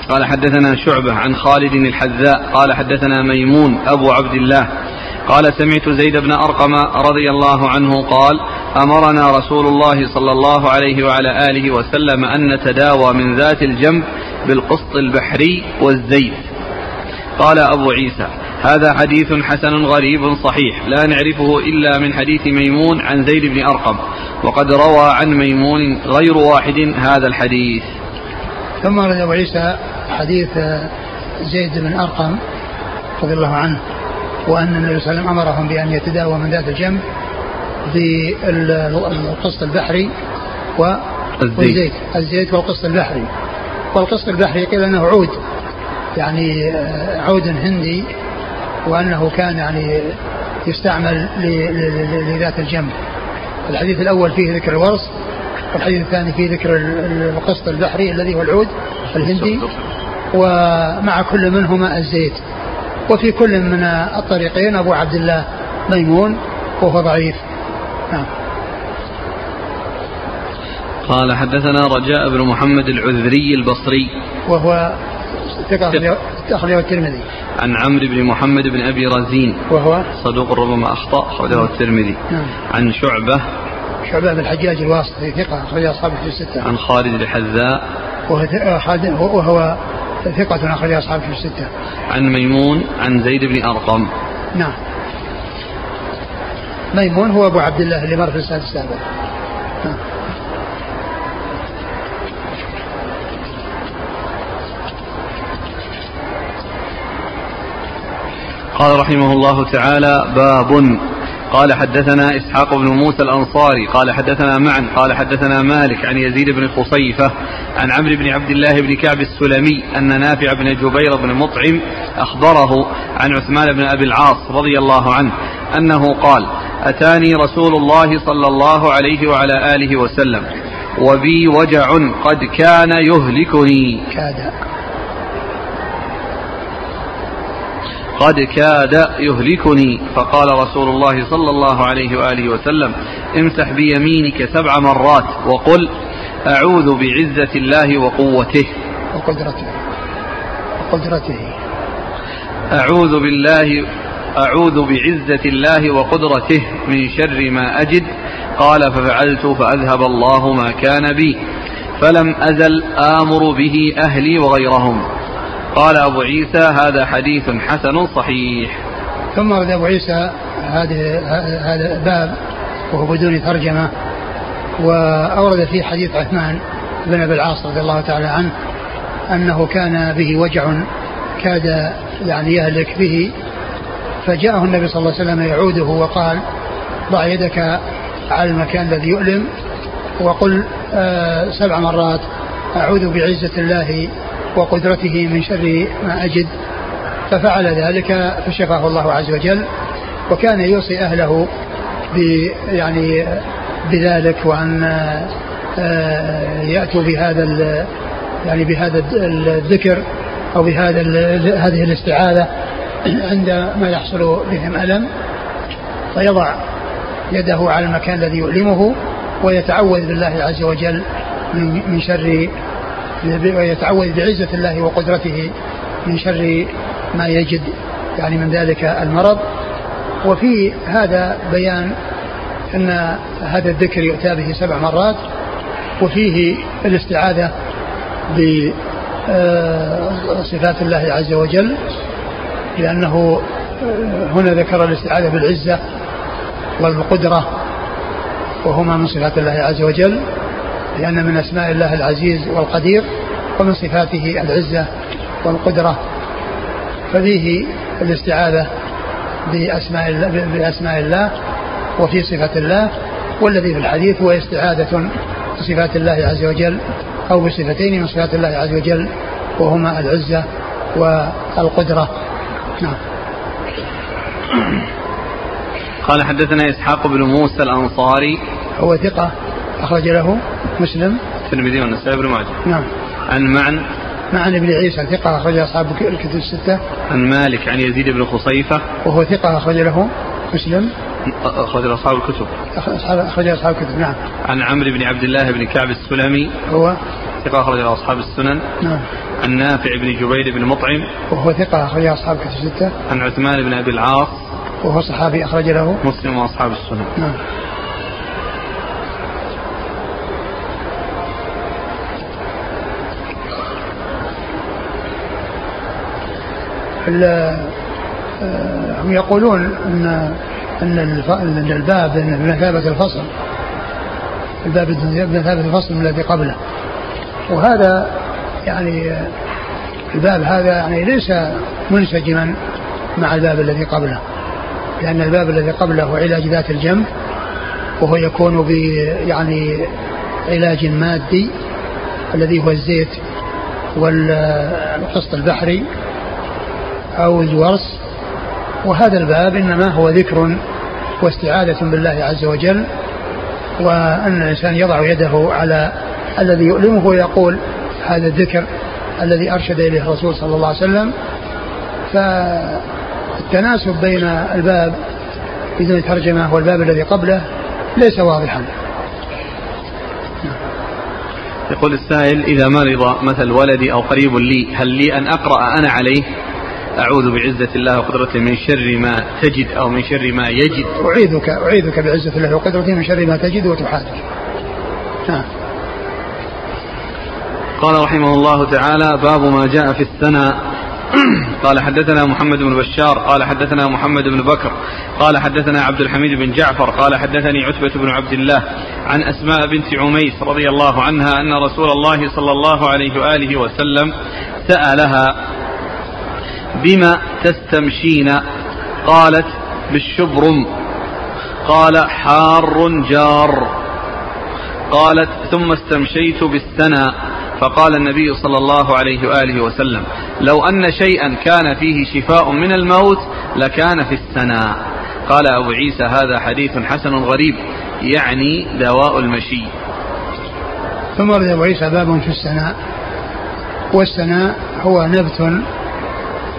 قال حدثنا شعبة عن خالد الحذاء قال حدثنا ميمون أبو عبد الله قال سمعت زيد بن أرقم رضي الله عنه قال أمرنا رسول الله صلى الله عليه وعلى آله وسلم أن نتداوى من ذات الجنب بالقسط البحري والزيت. قال أبو عيسى هذا حديث حسن غريب صحيح لا نعرفه إلا من حديث ميمون عن زيد بن أرقم وقد روى عن ميمون غير واحد هذا الحديث. ثم ورد أبو عيسى حديث زيد بن أرقم رضي الله عنه وأن النبي صلى الله عليه وسلم أمرهم بأن يتداوى من ذات الجنب بالقسط البحري والزيت. الزيت والقسط البحري. والقسط البحري قيل أنه عود يعني عود هندي وأنه كان يعني يستعمل لذات الجنب. الحديث الأول فيه ذكر الورص والحديث الثاني فيه ذكر القسط البحري الذي هو العود الهندي. ومع كل منهما الزيت. وفي كل من الطريقين أبو عبد الله ميمون وهو ضعيف. نعم. قال حدثنا رجاء بن محمد العذري البصري. وهو ثقة أخرجه الترمذي. عن عمرو بن محمد بن أبي رزين. وهو؟ صدوق ربما أخطأ أخرجه الترمذي. نعم. عن شعبة شعبة بن الحجاج الواسطي ثقة أخرج أصحابه في الستة. عن خالد الحذاء وهو, وهو ثقة أخرج أصحابه في الستة. عن ميمون عن زيد بن أرقم. نعم. ميمون هو أبو عبد الله اللي مر في السادس السابع نعم. قال رحمه الله تعالى باب قال حدثنا إسحاق بن موسى الأنصاري قال حدثنا معا قال حدثنا مالك عن يزيد بن خصيفة عن عمرو بن عبد الله بن كعب السلمي أن نافع بن جبير بن مطعم أخبره عن عثمان بن أبي العاص رضي الله عنه أنه قال أتاني رسول الله صلى الله عليه وعلى آله وسلم وبي وجع قد كان يهلكني. كاد. قد كاد يهلكني. فقال رسول الله صلى الله عليه وآله وسلم امسح بيمينك سبع مرات وقل أعوذ بعزة الله وقوته. وقدرته. وقدرته. أعوذ بالله أعوذ بعزة الله وقدرته من شر ما أجد. قال ففعلت فأذهب الله ما كان بي فلم أزل آمر به أهلي وغيرهم. قال أبو عيسى هذا حديث حسن صحيح. ثم ورد أبو عيسى هذا هذا باب وهو بدون ترجمة وأورد فيه حديث عثمان بن أبي العاص رضي الله تعالى عنه أنه كان به وجع كاد يعني يهلك به فجاءه النبي صلى الله عليه وسلم يعوده وقال ضع يدك على المكان الذي يؤلم وقل آه سبع مرات أعوذ بعزة الله وقدرته من شر ما أجد ففعل ذلك فشفاه الله عز وجل وكان يوصي أهله يعني بذلك وأن آه، يأتوا بهذا يعني بهذا الذكر أو بهذا هذه الاستعاذة عندما يحصل بهم ألم فيضع يده على المكان الذي يؤلمه ويتعوذ بالله عز وجل من شر ويتعوذ بعزة الله وقدرته من شر ما يجد يعني من ذلك المرض. وفي هذا بيان أن هذا الذكر يؤتى به سبع مرات وفيه الاستعاذة بصفات الله عز وجل لأنه هنا ذكر الاستعاذة بالعزة والقدرة وهما من صفات الله عز وجل لأن من أسماء الله العزيز والقدير. ومن صفاته العزة والقدرة ففيه الاستعاذة بأسماء الله, بأسماء الله وفي صفة الله والذي في الحديث هو استعاذة بصفات الله عز وجل أو بصفتين من صفات الله عز وجل وهما العزة والقدرة. نعم. قال حدثنا إسحاق بن موسى الأنصاري. هو ثقة أخرج له مسلم. الترمذي والنسائي بن ماجه. نعم. عن معن معن بن عيسى ثقة أخرج أصحاب الكتب الستة. عن مالك عن يزيد بن خصيفة. وهو ثقة أخرج له مسلم. أخرج أصحاب الكتب. أخرج أصحاب الكتب نعم. عن عمرو بن عبد الله بن كعب السلمي. هو؟ ثقة أخرج أصحاب السنن. نعم. عن نافع بن جبير بن مطعم. وهو ثقة أخرج أصحاب الكتب الستة. عن عثمان بن أبي العاص. وهو صحابي أخرج له مسلم وأصحاب السنن. نعم. هم يقولون ان إن الباب بمثابه الفصل. الباب بمثابه الفصل من الذي قبله. وهذا يعني الباب هذا يعني ليس منسجما مع الباب الذي قبله. لأن الباب الذي قبله علاج ذات الجنب وهو يكون ب يعني علاج مادي الذي هو الزيت والقسط البحري أو الورس وهذا الباب إنما هو ذكر واستعاذة بالله عز وجل وأن الإنسان يضع يده على الذي يؤلمه ويقول هذا الذكر الذي أرشد إليه الرسول صلى الله عليه وسلم. فالتناسب بين الباب بدون ترجمة والباب الذي قبله ليس واضحا. يقول السائل إذا مرض مثل ولدي أو قريب لي هل لي أن أقرأ أنا عليه؟ أعوذ بعزة الله وقدرته من شر ما تجد أو من شر ما يجد. أعيذك أعيذك بعزة الله وقدرته من شر ما تجد وتحاذر نعم. قال رحمه الله تعالى باب ما جاء في الثناء. قال حدثنا محمد بن بشار قال حدثنا محمد بن بكر قال حدثنا عبد الحميد بن جعفر قال حدثني عتبة بن عبد الله عن أسماء بنت عميس رضي الله عنها أن رسول الله صلى الله عليه وآله وسلم سألها بما تستمشين؟ قالت بالشبرم. قال حار جار. قالت ثم استمشيت بالسنى فقال النبي صلى الله عليه وآله وسلم لو أن شيئا كان فيه شفاء من الموت لكان في السنى قال أبو عيسى هذا حديث حسن غريب يعني دواء المشي. ثم ورد أبو عيسى باب في السناء والسناء هو نبت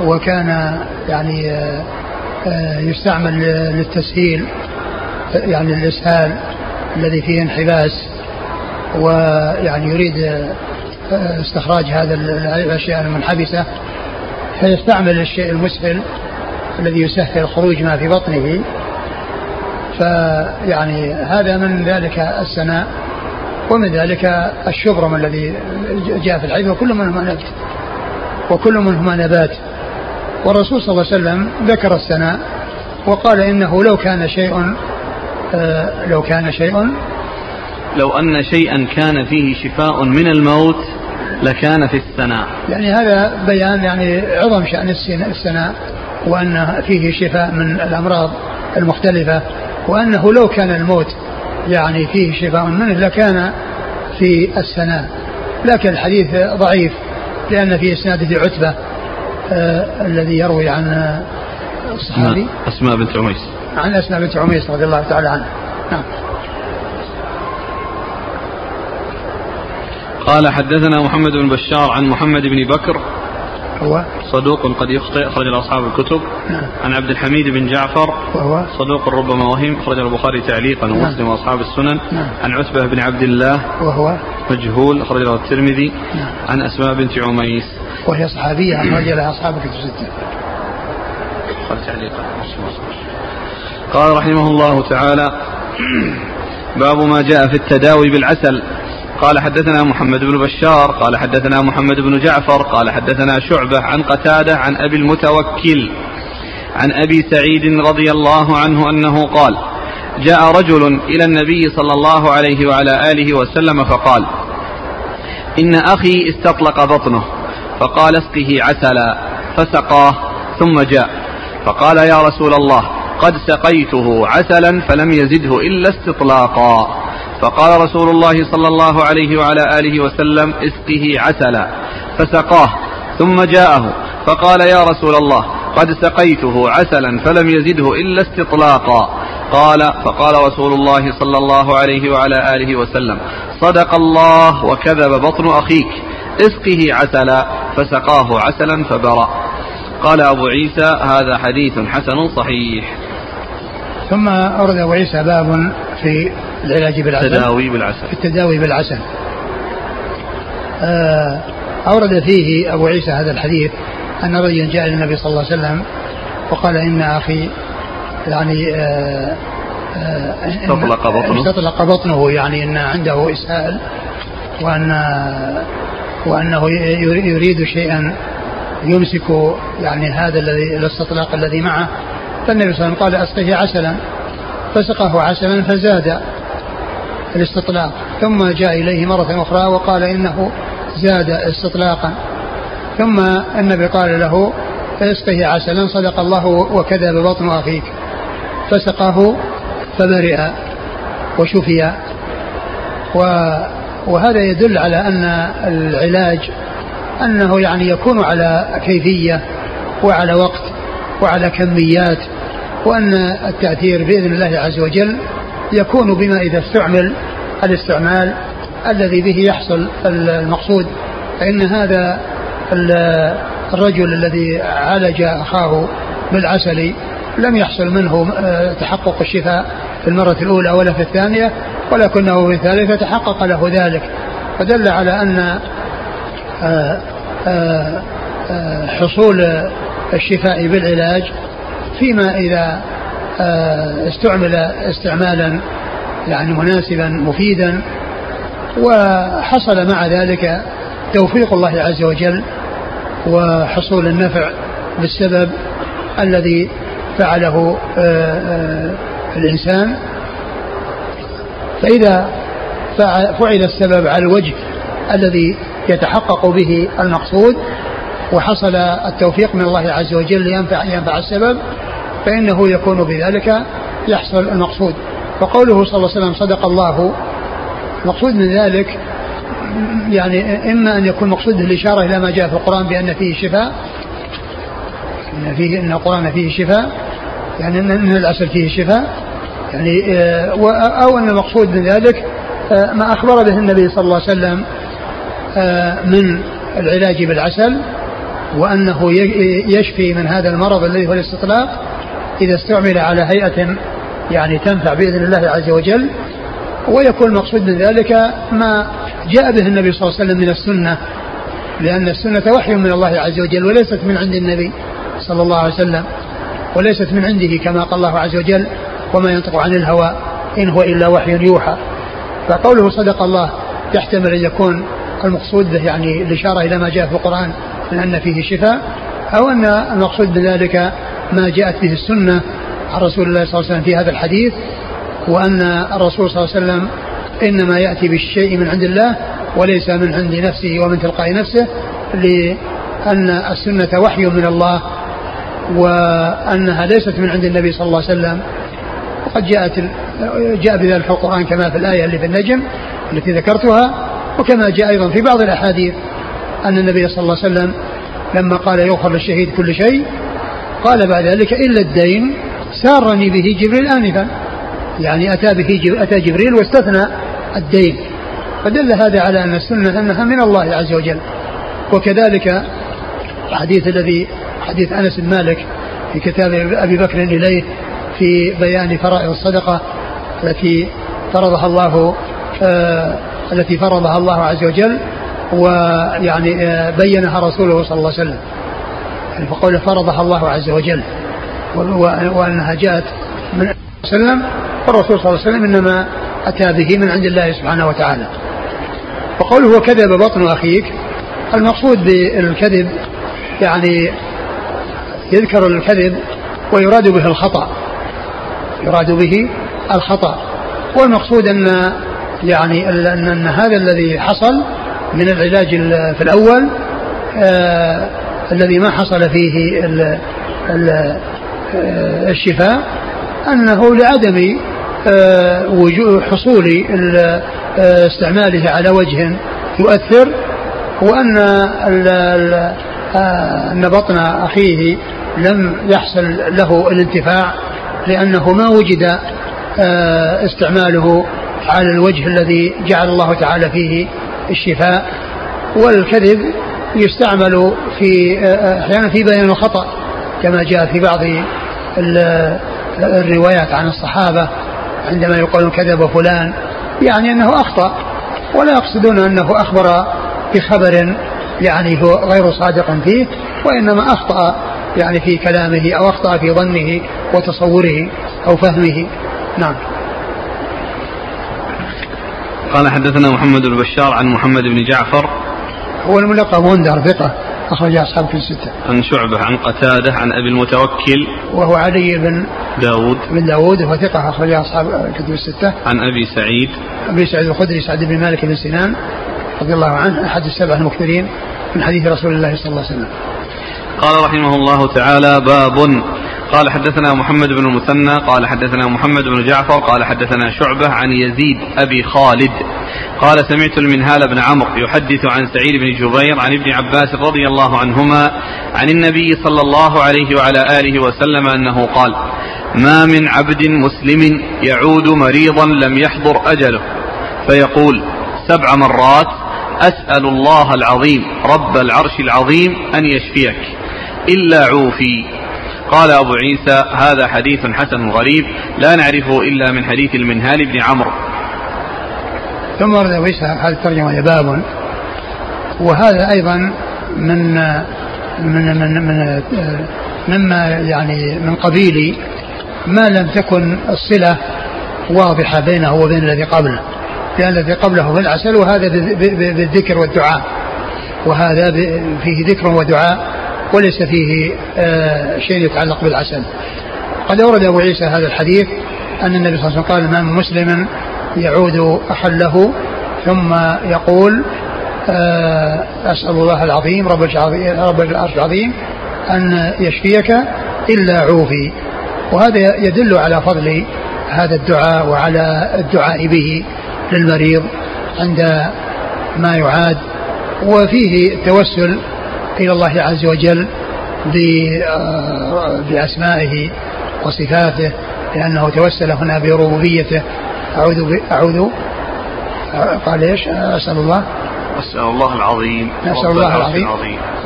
وكان يعني آه، آه، يستعمل للتسهيل يعني الإسهال الذي فيه انحباس ويعني يريد آه، استخراج هذا الأشياء المنحبسة فيستعمل الشيء المسهل الذي يسهل خروج ما في بطنه. فيعني هذا من ذلك السناء ومن ذلك الشبرم الذي جاء في الحديث وكل منهما نبت وكل منهما نبات. والرسول صلى الله عليه وسلم ذكر السناء وقال إنه لو كان شيء آه، لو كان شيء لو أن شيئا كان فيه شفاء من الموت لكان في السناء يعني هذا بيان يعني عظم شأن السناء وأن فيه شفاء من الأمراض المختلفة وأنه لو كان الموت يعني فيه شفاء منه لكان في السناء لكن الحديث ضعيف لأن في إسناده عتبة. الذي يروي عن الصحابي. أسماء بنت عميس. عن أسماء بنت عميس رضي الله تعالى عنها. نعم. قال حدثنا محمد بن بشار عن محمد بن بكر هو صدوق قد يخطئ أخرج أصحاب الكتب. نعم. عن عبد الحميد بن جعفر وهو صدوق ربما وهم أخرج البخاري تعليقا نعم. ومسلم وأصحاب السنن. نعم. عن عتبة بن عبد الله وهو مجهول أخرج له الترمذي. نعم. عن أسماء بنت عميس. وهي صحابية أخرج لها أصحاب الكتب الستة. قال تعليقا قال رحمه الله تعالى باب ما جاء في التداوي بالعسل. قال حدثنا محمد بن بشار قال حدثنا محمد بن جعفر قال حدثنا شعبة عن قتادة عن أبي المتوكل عن أبي سعيد رضي الله عنه أنه قال جاء رجل إلى النبي صلى الله عليه وعلى آله وسلم فقال إن أخي استطلق بطنه فقال اسقه عسلا فسقاه ثم جاء فقال يا رسول الله قد سقيته عسلا فلم يزده إلا استطلاقا. فقال رسول الله صلى الله عليه وعلى آله وسلم اسقه عسلا فسقاه ثم جاءه فقال يا رسول الله قد سقيته عسلا فلم يزده إلا استطلاقا. قال فقال رسول الله صلى الله عليه وعلى آله وسلم صدق الله وكذب بطن أخيك اسقه عسلا فسقاه عسلا فبرأ. قال أبو عيسى هذا حديث حسن صحيح. ثم أورد أبو عيسى باب في العلاج بالعسل. التداوي بالعسل. في التداوي بالعسل. آه، أورد فيه أبو عيسى هذا الحديث أن رجلا جاء إلى النبي صلى الله عليه وسلم وقال إن أخي يعني آه، آه، استطلق بطنه. استطلق بطنه يعني أن عنده إسهال وأن وأنه يريد شيئا يمسك يعني هذا الذي الاستطلاق الذي معه. فالنبي صلى الله عليه وسلم قال أسقه عسلا. فسقه عسلا فزاد. الاستطلاق. ثم جاء إليه مرة أخرى وقال إنه زاد استطلاقا. ثم النبي قال له فاسقه عسلا صدق الله وكذب بطن أخيك. فسقه فبرئ وشفي. وهذا يدل على أن العلاج أنه يعني يكون على كيفية وعلى وقت وعلى كميات وأن التأثير بإذن الله عز وجل يكون بما إذا استعمل الاستعمال الذي به يحصل المقصود فإن هذا الرجل الذي عالج أخاه بالعسل لم يحصل منه آه، تحقق الشفاء في المرة الأولى ولا في الثانية ولكنه في الثالثة تحقق له ذلك. فدل على أن آه، آه، حصول الشفاء بالعلاج فيما إذا استعمل استعمالا يعني مناسبا مفيدا. وحصل مع ذلك توفيق الله عز وجل وحصول النفع بالسبب الذي فعله آه، آه، الإنسان. فإذا فعل السبب على الوجه الذي يتحقق به المقصود وحصل التوفيق من الله عز وجل لينفع ينفع السبب فإنه يكون بذلك يحصل المقصود. وقوله صلى الله عليه وسلم صدق الله المقصود من ذلك يعني إما أن يكون مقصود الإشارة إلى ما جاء في القرآن بأن فيه شفاء أن فيه أن القرآن فيه شفاء يعني أن العسل فيه شفاء يعني آه، أو أن المقصود من ذلك آه، ما أخبر به النبي صلى الله عليه وسلم آه، من العلاج بالعسل وأنه يشفي من هذا المرض الذي هو الاستطلاق إذا استعمل على هيئة يعني تنفع بإذن الله عز وجل ويكون المقصود من ذلك ما جاء به النبي صلى الله عليه وسلم من السنة لأن السنة وحي من الله عز وجل وليست من عند النبي صلى الله عليه وسلم وليست من عنده كما قال الله عز وجل وما ينطق عن الهوى إن هو إلا وحي يوحى فقوله صدق الله يحتمل أن يكون المقصود به يعني الإشارة إلى ما جاء في القرآن من أن فيه شفاء أو أن المقصود بذلك ما جاءت به السنة عن رسول الله صلى الله عليه وسلم في هذا الحديث وأن الرسول صلى الله عليه وسلم إنما يأتي بالشيء من عند الله وليس من عند نفسه ومن تلقاء نفسه لأن السنة وحي من الله وأنها ليست من عند النبي صلى الله عليه وسلم. وقد جاءت جاء بذلك القرآن كما في الآية اللي في النجم التي ذكرتها وكما جاء أيضا في بعض الأحاديث أن النبي صلى الله عليه وسلم لما قال يغفر للشهيد كل شيء قال بعد ذلك إلا الدين. سارني به جبريل آنفا. يعني أتى به أتى جبريل واستثنى الدين. فدل هذا على أن السنة أنها من الله عز وجل. وكذلك الحديث الذي حديث أنس بن مالك في كتاب أبي بكر إليه في بيان فرائض الصدقة التي فرضها الله آه التي فرضها الله عز وجل ويعني آه بينها رسوله صلى الله عليه وسلم. يعني فقول فرضها الله عز وجل. وأنها جاءت من وسلم والرسول صلى الله عليه وسلم إنما أتى به من عند الله سبحانه وتعالى. وقوله وكذب بطن أخيك المقصود بالكذب يعني يذكر الكذب ويراد به الخطأ يراد به الخطأ. والمقصود أن يعني أن, أن هذا الذي حصل من العلاج في الأول آه الذي ما حصل فيه ال ال الشفاء أنه لعدم آه حصول آه، استعماله على وجه يؤثر وأن آه، أن بطن أخيه لم يحصل له الانتفاع لأنه ما وجد آه، استعماله على الوجه الذي جعل الله تعالى فيه الشفاء. والكذب يستعمل في آه، أحيانا في بيان الخطأ كما جاء في بعض الروايات عن الصحابة عندما يقولون كذب فلان يعني أنه أخطأ. ولا يقصدون أنه أخبر بخبر يعني هو غير صادق فيه وإنما أخطأ يعني في كلامه أو أخطأ في ظنه وتصوره أو فهمه. نعم. قال حدثنا محمد بن بشار عن محمد بن جعفر. هو الملقب وندر ثقة. أخرج أصحاب في الستة. عن شعبة عن قتادة عن أبي المتوكل وهو علي بن داود بن داود وهو ثقة أخرج أصحاب كتب الستة. عن أبي سعيد أبي سعيد الخدري سعد بن مالك بن سنان رضي الله عنه أحد السبع المكثرين من حديث رسول الله صلى الله عليه وسلم. قال رحمه الله تعالى باب. قال حدثنا محمد بن المثنى قال حدثنا محمد بن جعفر قال حدثنا شعبة عن يزيد أبي خالد. قال سمعت المنهال بن عمرو يحدث عن سعيد بن جبير عن ابن عباس رضي الله عنهما عن النبي صلى الله عليه وعلى آله وسلم أنه قال ما من عبد مسلم يعود مريضا لم يحضر أجله. فيقول سبع مرات أسأل الله العظيم رب العرش العظيم أن يشفيك. إلا عوفي. قال أبو عيسى هذا حديث حسن غريب لا نعرفه إلا من حديث المنهال بن عمرو. ثم ورد أبو عيسى هذه الترجمة باب. وهذا أيضا من من من من مما يعني من قبيل ما لم تكن الصلة واضحة بينه وبين الذي قبله. لأن الذي قبله في العسل وهذا بالذكر والدعاء. وهذا فيه ذكر ودعاء. وليس فيه آه، شيء يتعلق بالعسل. قد أورد أبو عيسى هذا الحديث أن النبي صلى الله عليه وسلم قال ما من مسلم يعود أحله ثم يقول آه، أسأل الله العظيم رب العرش العظيم أن يشفيك إلا عوفي. وهذا يدل على فضل هذا الدعاء وعلى الدعاء به للمريض عند ما يعاد. وفيه التوسل إلى الله عز وجل آه، بأسمائه وصفاته لأنه توسل هنا بربوبيته. أعوذ أعوذ قال إيش؟ أسأل الله. أسأل الله العظيم. أسأل الله العظيم.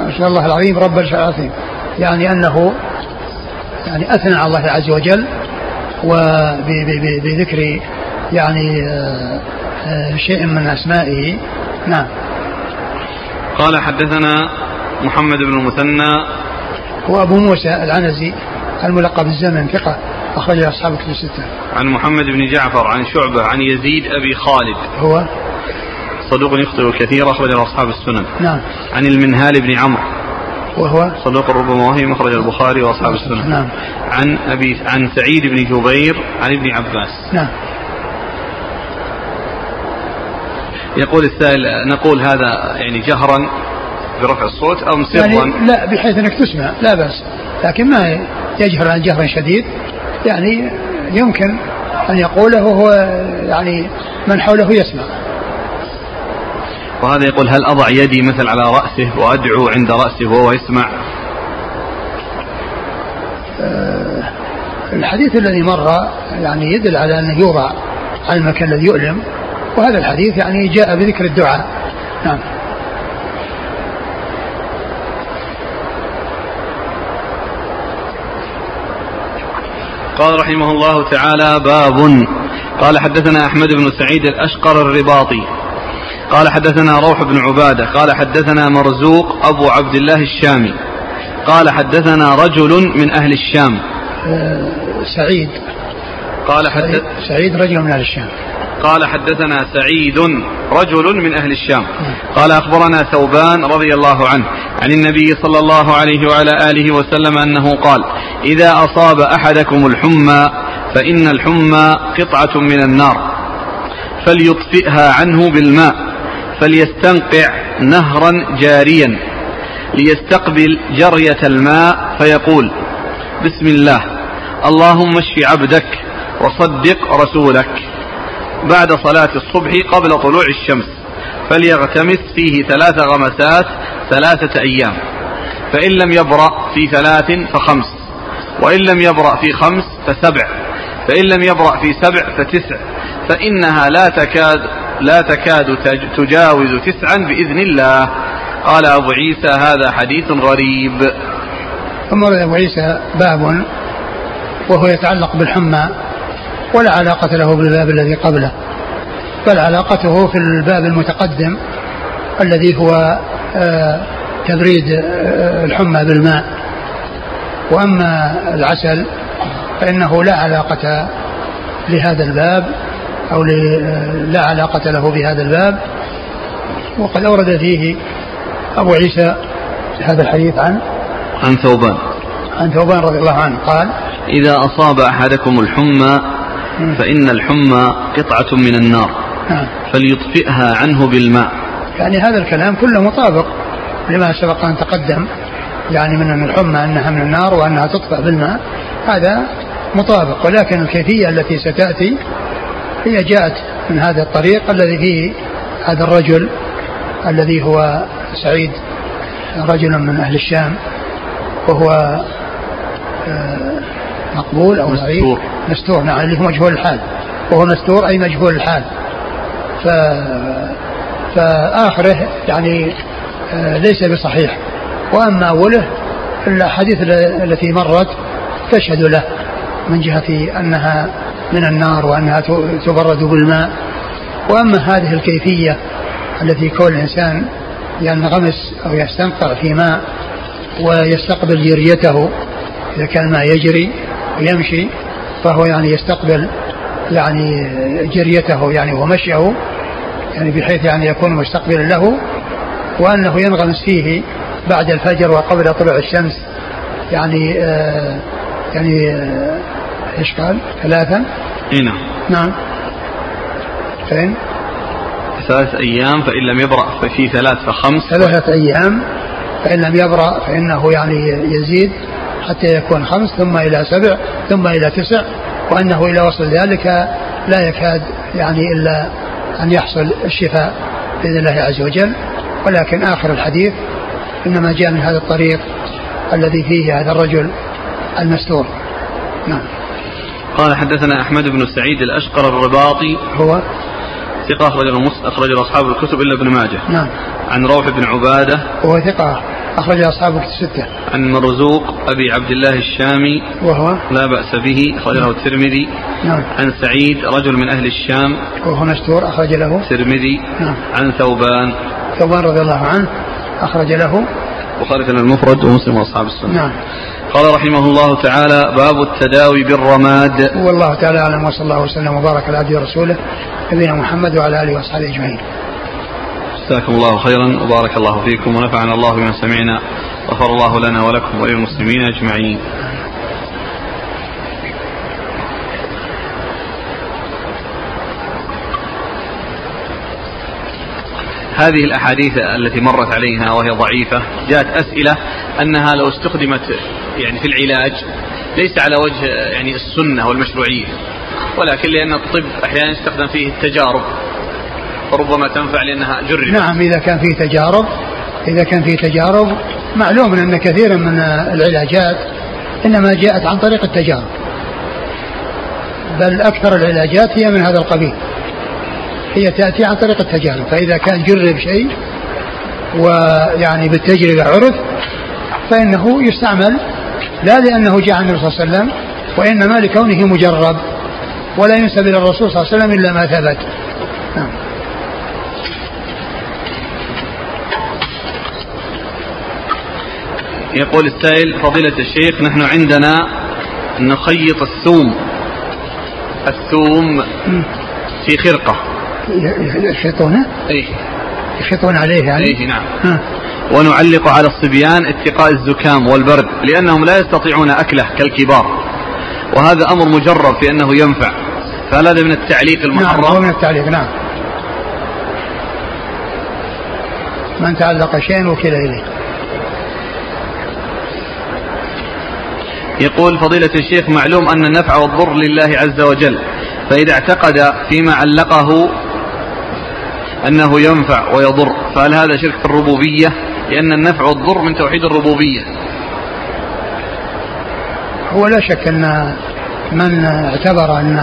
أسأل الله العظيم رب العرش العظيم. يعني أنه يعني أثنى على الله عز وجل وبذكر يعني آه، آه، شيء من أسمائه. نعم. قال حدثنا محمد بن المثنى هو أبو موسى العنزي الملقب بالزمن ثقة أخرج أصحاب كتب الستة. عن محمد بن جعفر عن شعبة عن يزيد أبي خالد. هو صدوق يخطئ كثيرا أخرج أصحاب السنن. نعم. عن المنهال بن عمرو. وهو صدوق ربما وهم أخرج البخاري وأصحاب السنن. نعم. عن أبي عن سعيد بن جبير عن ابن عباس. نعم. يقول السائل نقول هذا يعني جهرا برفع الصوت أو سرا يعني لا بحيث أنك تسمع لا بأس. لكن ما يجهر عن جهر شديد. يعني يمكن أن يقوله وهو يعني من حوله يسمع. وهذا يقول هل أضع يدي مثل على رأسه وأدعو عند رأسه وهو يسمع؟ أه الحديث الذي مر يعني يدل على أنه يوضع على المكان الذي يؤلم. وهذا الحديث يعني جاء بذكر الدعاء. نعم. قال رحمه الله تعالى باب قال حدثنا أحمد بن سعيد الأشقر الرباطي قال حدثنا روح بن عبادة قال حدثنا مرزوق أبو عبد الله الشامي قال حدثنا رجل من أهل الشام أه سعيد. قال حدث سعيد رجل من أهل الشام. قال حدثنا سعيد رجل من أهل الشام. قال أخبرنا ثوبان رضي الله عنه عن النبي صلى الله عليه وعلى آله وسلم أنه قال إذا أصاب أحدكم الحمى فإن الحمى قطعة من النار فليطفئها عنه بالماء فليستنقع نهرا جاريا ليستقبل جرية الماء فيقول بسم الله اللهم اشف عبدك وصدق رسولك بعد صلاة الصبح قبل طلوع الشمس فليغتمس فيه ثلاث غمسات ثلاثة أيام فإن لم يبرأ في ثلاث فخمس وإن لم يبرأ في خمس فسبع فإن لم يبرأ في سبع فتسع فإنها لا تكاد لا تكاد تجاوز تسعا بإذن الله. قال أبو عيسى هذا حديث غريب. ثم أبو عيسى باب وهو يتعلق بالحمى. ولا علاقة له بالباب الذي قبله بل علاقته في الباب المتقدم الذي هو آه، تبريد آه، الحمى بالماء. وأما العسل فإنه لا علاقة لهذا الباب أو لا علاقة له بهذا الباب. وقد أورد فيه أبو عيسى هذا الحديث عن عن ثوبان. عن ثوبان رضي الله عنه قال إذا أصاب أحدكم الحمى فإن الحمى قطعة من النار نعم. فليطفئها عنه بالماء. يعني هذا الكلام كله مطابق لما سبق أن تقدم يعني من أن الحمى أنها من النار وأنها تطفأ بالماء هذا مطابق. ولكن الكيفية التي ستأتي هي جاءت من هذا الطريق الذي فيه هذا الرجل الذي هو سعيد رجل من أهل الشام وهو آه، مقبول أو مستور. مستور نعم اللي هو مجهول الحال. وهو مستور أي مجهول الحال. ف فآخره يعني آه، ليس بصحيح. وأما أوله الأحاديث التي مرت تشهد له من جهة أنها من النار وأنها تبرد بالماء. وأما هذه الكيفية التي كون الإنسان ينغمس أو يستنقع في ماء ويستقبل جريته إذا كان الماء يجري ويمشي فهو يعني يستقبل يعني جريته يعني ومشيه يعني بحيث يعني يكون مستقبلا له وأنه ينغمس فيه بعد الفجر وقبل طلوع الشمس يعني آه يعني آه إيش قال؟ ثلاثا؟ إي نعم نعم فين؟ ثلاث أيام فإن لم يبرأ ففي ثلاث فخمس ثلاثة أيام فإن لم يبرأ فإنه يعني يزيد حتى يكون خمس ثم إلى سبع ثم إلى تسع وأنه إلى وصل ذلك لا يكاد يعني إلا أن يحصل الشفاء بإذن الله عز وجل. ولكن آخر الحديث إنما جاء من هذا الطريق الذي فيه هذا الرجل المستور. نعم. قال حدثنا أحمد بن سعيد الأشقر الرباطي. هو؟ ثقة أخرج أخرج أصحاب الكتب إلا ابن ماجه. نعم. عن روح بن عبادة. وهو ثقة. أخرج أصحاب الستة. عن مرزوق أبي عبد الله الشامي. وهو؟ لا بأس به أخرجه الترمذي. نعم. عن سعيد رجل من أهل الشام. وهو مستور أخرج له. الترمذي. نعم. عن ثوبان. ثوبان رضي الله عنه أخرج له. بخاري المفرد ومسلم وأصحاب السنة. نعم. قال رحمه الله تعالى باب التداوي بالرماد. والله تعالى أعلم وصلى الله وسلم وبارك على عبده ورسوله نبينا محمد وعلى آله وأصحابه أجمعين. جزاكم الله خيرا وبارك الله فيكم ونفعنا الله بما سمعنا غفر الله لنا ولكم وللمسلمين أجمعين. هذه الأحاديث التي مرت علينا وهي ضعيفة جاءت أسئلة أنها لو استخدمت يعني في العلاج ليس على وجه يعني السنة والمشروعية ولكن لأن الطب أحيانا يستخدم فيه التجارب ربما تنفع لأنها جربت. نعم إذا كان فيه تجارب إذا كان فيه تجارب معلوم أن كثيرا من العلاجات إنما جاءت عن طريق التجارب. بل أكثر العلاجات هي من هذا القبيل. هي تأتي عن طريق التجارب. فإذا كان جرب شيء ويعني بالتجربة عرف فإنه يستعمل لا لأنه جاء عن النبي صلى الله عليه وسلم وإنما لكونه مجرب ولا ينسب إلى الرسول صلى الله عليه وسلم إلا ما ثبت. نعم. يقول السائل فضيلة الشيخ نحن عندنا نخيط الثوم الثوم في خرقة يخيطونه؟ إي يخيطون عليه يعني؟ إي نعم ها. ونعلق على الصبيان اتقاء الزكام والبرد لأنهم لا يستطيعون أكله كالكبار وهذا أمر مجرب في أنه ينفع فهل هذا من التعليق المحرم؟ نعم هو من التعليق نعم من تعلق شيء وكل إليه يقول فضيلة الشيخ معلوم أن النفع والضر لله عز وجل فإذا اعتقد فيما علقه أنه ينفع ويضر فهل هذا شرك في الربوبية؟ لأن النفع والضر من توحيد الربوبية. هو لا شك أن من اعتبر أن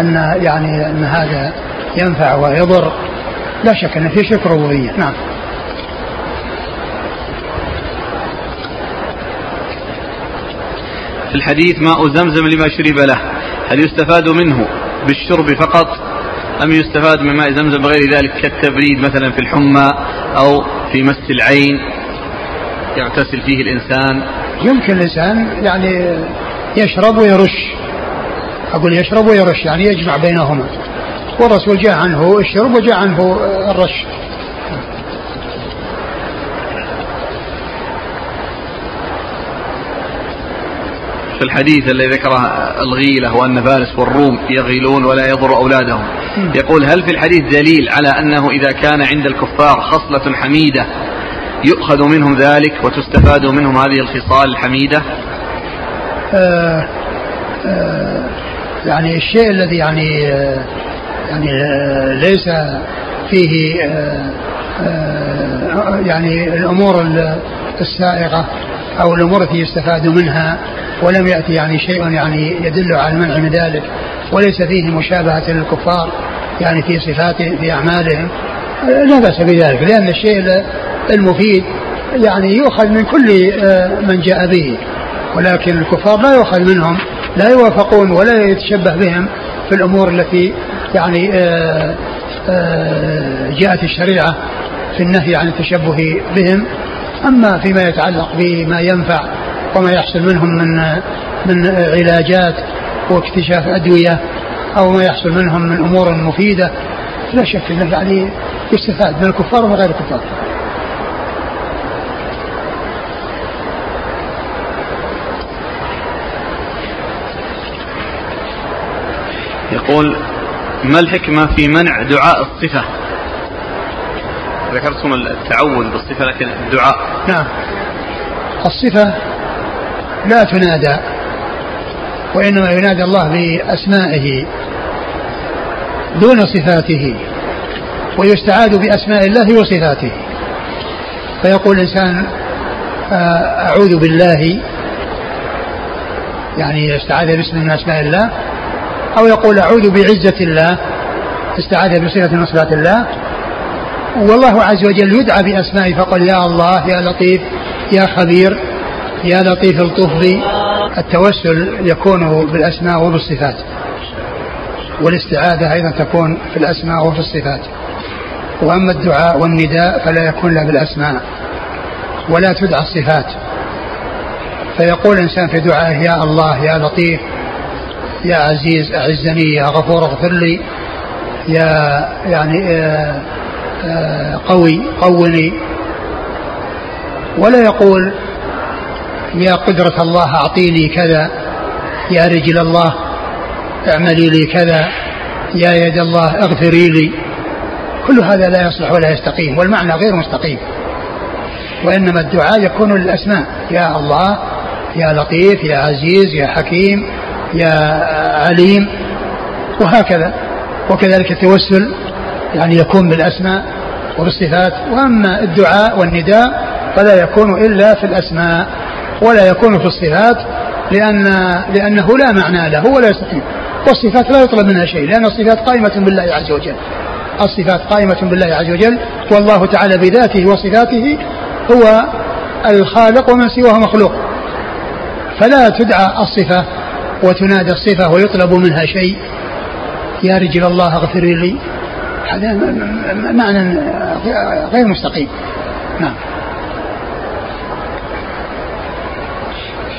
أن يعني أن هذا ينفع ويضر لا شك أن في شرك ربوبية نعم. في الحديث ماء زمزم لما شرب له. هل يستفاد منه بالشرب فقط؟ أم يستفاد من ماء زمزم بغير ذلك كالتبريد مثلا في الحمى أو في مس العين؟ يغتسل فيه الإنسان. يمكن الإنسان يعني يشرب ويرش. أقول يشرب ويرش يعني يجمع بينهما. والرسول جاء عنه الشرب وجاء عنه الرش. في الحديث الذي ذكره الغيلة وأن فارس والروم يغيلون ولا يضر أولادهم. يقول هل في الحديث دليل على أنه إذا كان عند الكفار خصلة حميدة يؤخذ منهم ذلك وتستفاد منهم هذه الخصال الحميدة؟ آه آه يعني الشيء الذي يعني آه يعني آه ليس فيه آه آه يعني الأمور السائغة. أو الأمور التي يستفاد منها ولم يأتي يعني شيء يعني يدل على المنع من ذلك وليس فيه مشابهة للكفار يعني في صفاتهم في أعمالهم. لا بأس بذلك لأن الشيء المفيد يعني يؤخذ من كل آه، من جاء به. ولكن الكفار لا يؤخذ منهم لا يوافقون ولا يتشبه بهم في الأمور التي يعني آه، آه، جاءت الشريعة في النهي عن التشبه بهم. أما فيما يتعلق بما ينفع وما يحصل منهم من من علاجات واكتشاف أدوية أو ما يحصل منهم من أمور مفيدة لا شك أنه يعني يستفاد من الكفار ومن غير الكفار. يقول ما الحكمة في منع دعاء الصفة؟ ذكرتم التعوذ بالصفة لكن الدعاء. نعم. الصفة لا تنادى وإنما ينادى الله بأسمائه دون صفاته ويستعاذ بأسماء الله وصفاته. فيقول الإنسان آه، أعوذ بالله يعني استعاذ باسم من أسماء الله أو يقول أعوذ بعزة الله استعاذ بصفة من صفات الله والله عز وجل يدعى بأسمائه فقل يا الله يا لطيف يا خبير يا لطيف الطف بي التوسل يكون بالأسماء وبالصفات والاستعاذة أيضا تكون في الأسماء وفي الصفات. وأما الدعاء والنداء فلا يكون لا بالأسماء ولا تدعى الصفات. فيقول الإنسان في دعائه يا الله يا لطيف يا عزيز أعزني يا غفور اغفر لي يا يعني آه، قوي قوني. ولا يقول يا قدرة الله أعطيني كذا يا رجل الله اعملي لي كذا يا يد الله اغفري لي. كل هذا لا يصلح ولا يستقيم والمعنى غير مستقيم. وإنما الدعاء يكون للأسماء. يا الله يا لطيف يا عزيز يا حكيم يا عليم. وهكذا. وكذلك التوسل. يعني يكون بالأسماء وبالصفات وأما الدعاء والنداء فلا يكون إلا في الأسماء ولا يكون في الصفات لأن لأنه لا معنى له ولا يستقيم. والصفات لا يطلب منها شيء لأن الصفات قائمة بالله عز وجل. الصفات قائمة بالله عز وجل والله تعالى بذاته وصفاته هو الخالق ومن سواه مخلوق. فلا تدعى الصفة وتنادى الصفة ويطلب منها شيء. يا رجل الله اغفر لي. هذا معنى غير مستقيم. نعم.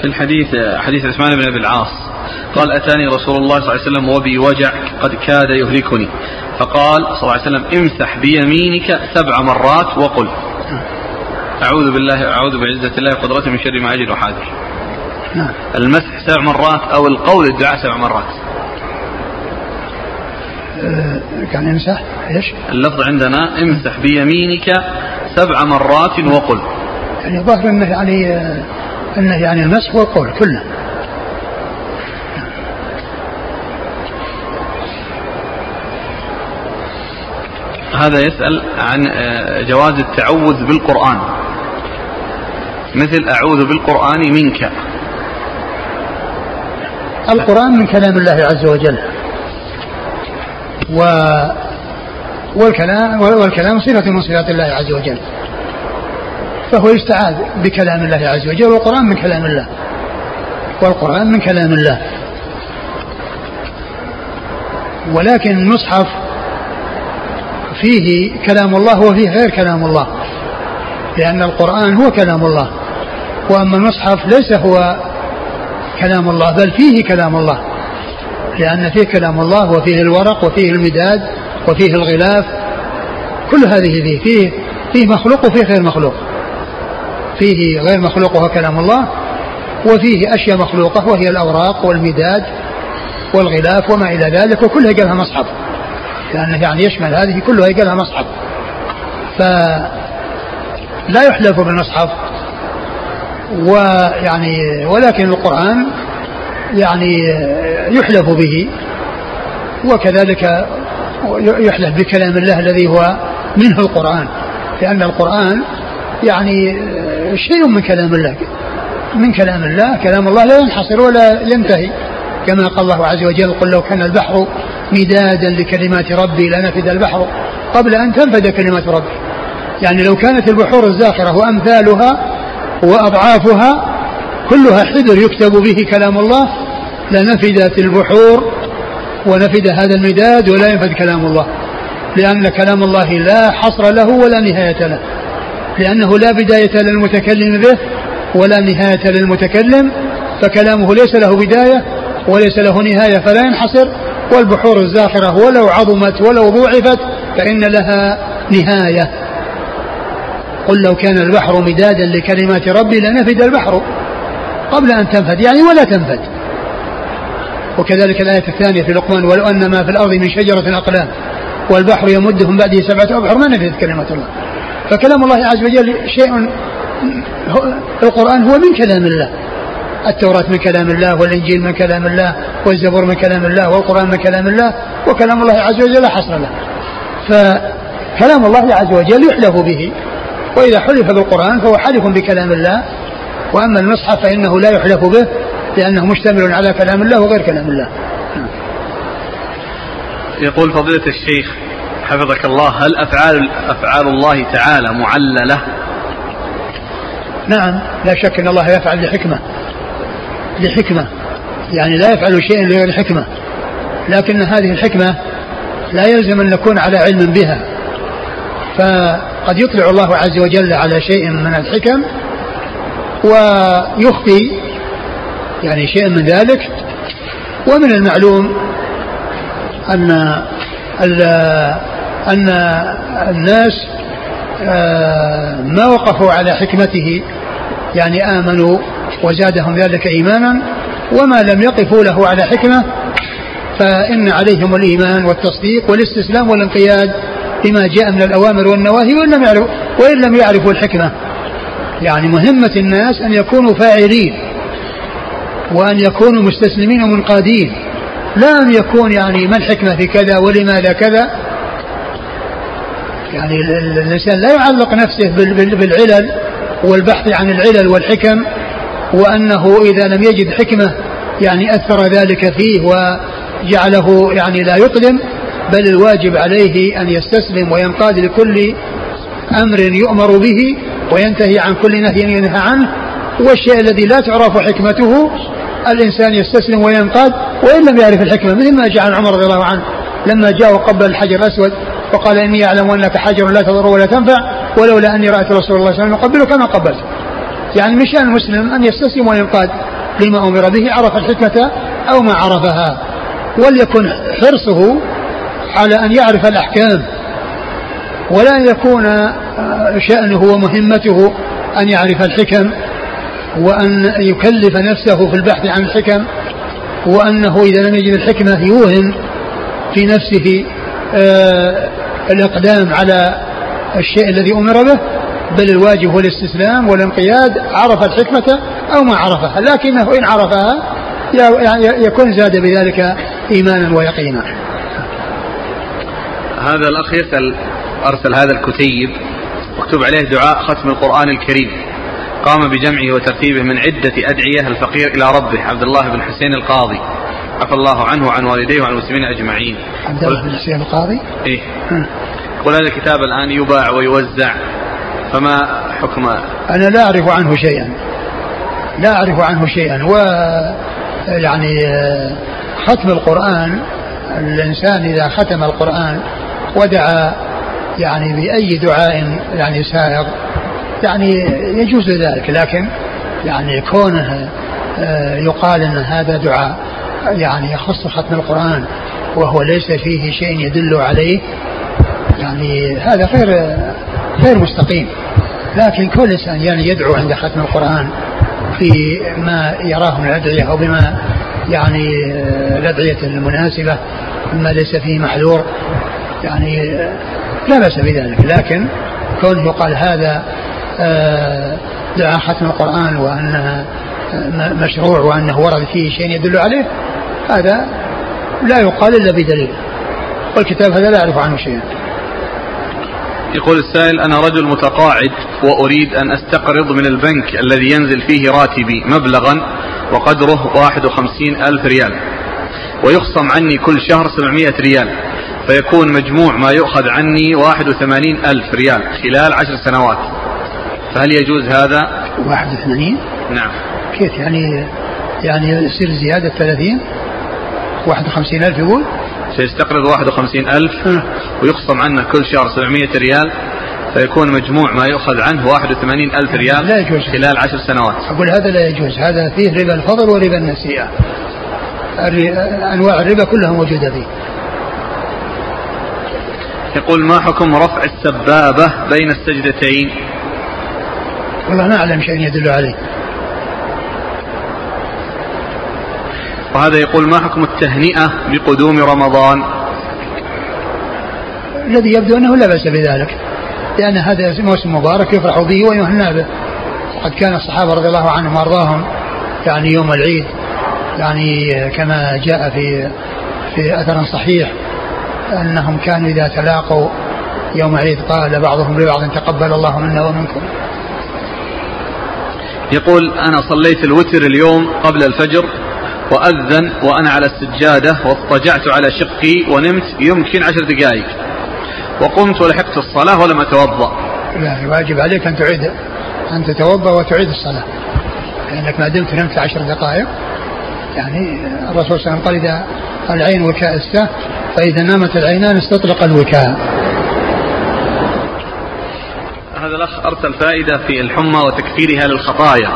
في الحديث حديث عثمان بن أبي العاص. قال أتاني رسول الله صلى الله عليه وسلم وبي وجع قد كاد يهلكني. فقال صلى الله عليه وسلم امسح بيمينك سبع مرات وقل. أعوذ بالله أعوذ بعزة الله وقدرته من شر ما أجد وحاذر. نعم. المسح سبع مرات أو القول الدعاء سبع مرات. كان يمسح إيش؟ اللفظ عندنا امسح بيمينك سبع مرات وقل. يعني ظاهر إنه يعني إنه يعني المسح والقول كله. هذا يسأل عن آه، جواز التعوذ بالقرآن. مثل أعوذ بالقرآن منك. القرآن من كلام الله عز وجل. و والكلام والكلام صفة من صفات الله عز وجل. فهو يستعاذ بكلام الله عز وجل والقرآن من كلام الله. والقرآن من كلام الله. ولكن المصحف فيه كلام الله وفيه غير كلام الله. لأن القرآن هو كلام الله. وأما المصحف ليس هو كلام الله بل فيه كلام الله. لأن فيه كلام الله وفيه الورق وفيه المداد وفيه الغلاف. كل هذه فيه فيه فيه مخلوق وفيه غير مخلوق. فيه غير مخلوق وهو كلام الله وفيه أشياء مخلوقة وهي الأوراق والمداد والغلاف وما إلى ذلك وكلها قالها مصحف. لأنه يعني يشمل هذه كلها قالها مصحف. فلا يحلف بالمصحف. ويعني ولكن القرآن يعني يحلف به وكذلك يحلف بكلام الله الذي هو منه القرآن لأن القرآن يعني شيء من كلام الله من كلام الله كلام الله لا ينحصر ولا ينتهي. كما قال الله عز وجل قل لو كان البحر مدادا لكلمات ربي لنفد البحر قبل أن تنفد كلمات ربي. يعني لو كانت البحور الزاخرة وأمثالها وأضعافها كلها حذر يكتب به كلام الله لنفدت البحور ونفد هذا المداد ولا ينفد كلام الله. لأن كلام الله لا حصر له ولا نهاية له. لأنه لا بداية للمتكلم به ولا نهاية للمتكلم فكلامه ليس له بداية وليس له نهاية فلا ينحصر. والبحور الزاخرة ولو عظمت ولو ضوعفت فإن لها نهاية. قل لو كان البحر مدادا لكلمات ربي لنفد البحر. قبل أن تنفد يعني ولا تنفد. وكذلك الآية الثانية في لقمان ولو أن ما في الأرض من شجرة أقلام والبحر يمده من بعده سبعة أبحر ما نفذت كلمات الله. فكلام الله عز وجل شيء القرآن هو من كلام الله. التوراة من كلام الله والإنجيل من كلام الله والزبور من كلام الله والقرآن من كلام الله وكلام الله عز وجل لا حصر له. فكلام الله عز وجل يحلف به. وإذا حلف بالقرآن فهو حلف بكلام الله. وأما المصحف فإنه لا يحلف به لأنه مشتمل على كلام الله وغير كلام الله. يقول فضيلة الشيخ حفظك الله هل أفعال أفعال الله تعالى معللة؟ نعم لا شك أن الله يفعل لحكمة لحكمة يعني لا يفعل شيئا لغير حكمة لكن هذه الحكمة لا يلزم أن نكون على علم بها. فقد يطلع الله عز وجل على شيء من الحكم ويخفي يعني شيء من ذلك. ومن المعلوم أن أن الناس آه، ما وقفوا على حكمته يعني آمنوا وزادهم ذلك إيمانا وما لم يقفوا له على حكمة فإن عليهم الإيمان والتصديق والاستسلام والانقياد بما جاء من الأوامر والنواهي وإن لم يعرفوا وإن لم يعرفوا الحكمة. يعني مهمة الناس أن يكونوا فاعلين وأن يكونوا مستسلمين ومنقادين لا أن يكون يعني ما الحكمة في كذا ولماذا كذا؟ يعني الإنسان لا يعلق نفسه بالعلل والبحث عن العلل والحكم وأنه إذا لم يجد حكمة يعني أثر ذلك فيه وجعله يعني لا يقدم بل الواجب عليه أن يستسلم وينقاد لكل أمر يؤمر به وينتهي عن كل نهي ينهى عنه والشيء الذي لا تعرف حكمته الإنسان يستسلم وينقاد وإن لم يعرف الحكمة مثل ما جاء عن عمر رضي الله عنه لما جاء وقبل الحجر الأسود وقال إني أعلم أنك حجر لا تضر ولا تنفع ولولا أني رأيت رسول الله صلى الله عليه وسلم يقبلك ما قبلت. يعني من شأن المسلم أن يستسلم وينقاد لما أمر به عرف الحكمة أو ما عرفها وليكن حرصه على أن يعرف الأحكام ولا يكون شأنه ومهمته أن يعرف الحكم وأن يكلف نفسه في البحث عن الحكم وأنه إذا لم يجد الحكمة يوهن في نفسه آه الإقدام على الشيء الذي أمر به بل الواجب هو الاستسلام والانقياد عرف الحكمة أو ما عرفها. لكنه إن عرفها يكون زاد بذلك إيمانا ويقينا. هذا الأخ يسأل أرسل هذا الكتيب. مكتوب عليه دعاء ختم القرآن الكريم. قام بجمعه وترتيبه من عدة أدعية الفقير إلى ربه عبد الله بن حسين القاضي. عفى الله عنه وعن والديه وعن المسلمين أجمعين. عبد الله بن حسين القاضي؟ إيه. هذا الكتاب الآن يباع ويوزع فما حكم؟ أنا لا أعرف عنه شيئا. لا أعرف عنه شيئا. و يعني ختم القرآن الإنسان إذا ختم القرآن ودعا يعني بأي دعاء يعني سائغ يعني يجوز ذلك لكن يعني كونه آه، يقال إن هذا دعاء يعني يخص ختم القرآن وهو ليس فيه شيء يدل عليه يعني هذا غير غير مستقيم. لكن كل إنسان يعني يدعو عند ختم القرآن في ما يراه من الأدعية أو بما يعني آه، الأدعية المناسبة مما ليس فيه محذور. يعني آه، لا بأس بذلك لكن كونه يقال هذا آه، دعاء ختم القرآن وأنها مشروع وأنه ورد فيه شيء يدل عليه هذا لا يقال إلا بدليل والكتاب هذا لا أعرف عنه شيئا. يقول السائل أنا رجل متقاعد وأريد أن أستقرض من البنك الذي ينزل فيه راتبي مبلغا وقدره 51 ألف ريال ويخصم عني كل شهر 700 ريال. فيكون مجموع ما يؤخذ عني 81 ألف ريال خلال عشر سنوات. فهل يجوز هذا؟ 81 نعم. كيف يعني يعني يصير زيادة 30 51 ألف يقول؟ سيستقرض 51 ألف ويخصم عنه كل شهر 700 ريال. فيكون مجموع ما يؤخذ عنه 81 ألف ريال لا يجوز. خلال عشر سنوات. أقول هذا لا يجوز. هذا فيه ربا الفضل وربا النسيئة. أنواع الربا كلها موجودة فيه. يقول ما حكم رفع السبابة بين السجدتين؟ والله ما أعلم شيء يدل عليه. وهذا يقول ما حكم التهنئة بقدوم رمضان؟ الذي يبدو أنه لا بأس بذلك لأن هذا موسم مبارك يفرح به ويهنى به. وقد كان الصحابة رضي الله عنهم وأرضاهم يعني يوم العيد يعني كما جاء في في أثر صحيح. أنهم كانوا إذا تلاقوا يوم عيد قال بعضهم لبعض تقبل الله منا ومنكم. يقول أنا صليت الوتر اليوم قبل الفجر وأذن وأنا على السجادة واضطجعت على شقي ونمت يمكن عشر دقائق. وقمت ولحقت الصلاة ولم أتوضأ. لا الواجب عليك أن تعيد أن تتوضأ وتعيد الصلاة. لأنك ما دمت نمت عشر دقائق. يعني الرسول صلى الله عليه وسلم قال إذا العين السه فإذا نامت العينان استطلق الوكاء. هذا الأخ أرسل فائدة في الحمى وتكفيرها للخطايا.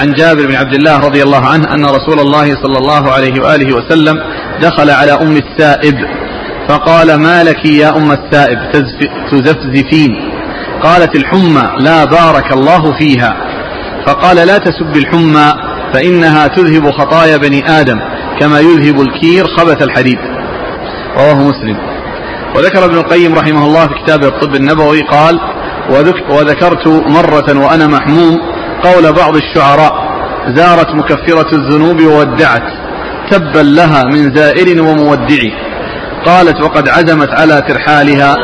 عن جابر بن عبد الله رضي الله عنه أن رسول الله صلى الله عليه وآله وسلم دخل على أم السائب فقال ما لك يا أم السائب تزفزفين؟ قالت الحمى لا بارك الله فيها. فقال لا تسب الحمى فإنها تذهب خطايا بني آدم. كما يذهب الكير خبث الحديد. رواه مسلم. وذكر ابن القيم رحمه الله في كتابه الطب النبوي قال وذكرت مرة وأنا محموم قول بعض الشعراء زارت مكفرة الذنوب وودعت تبا لها من زائر ومودع. قالت وقد عزمت على ترحالها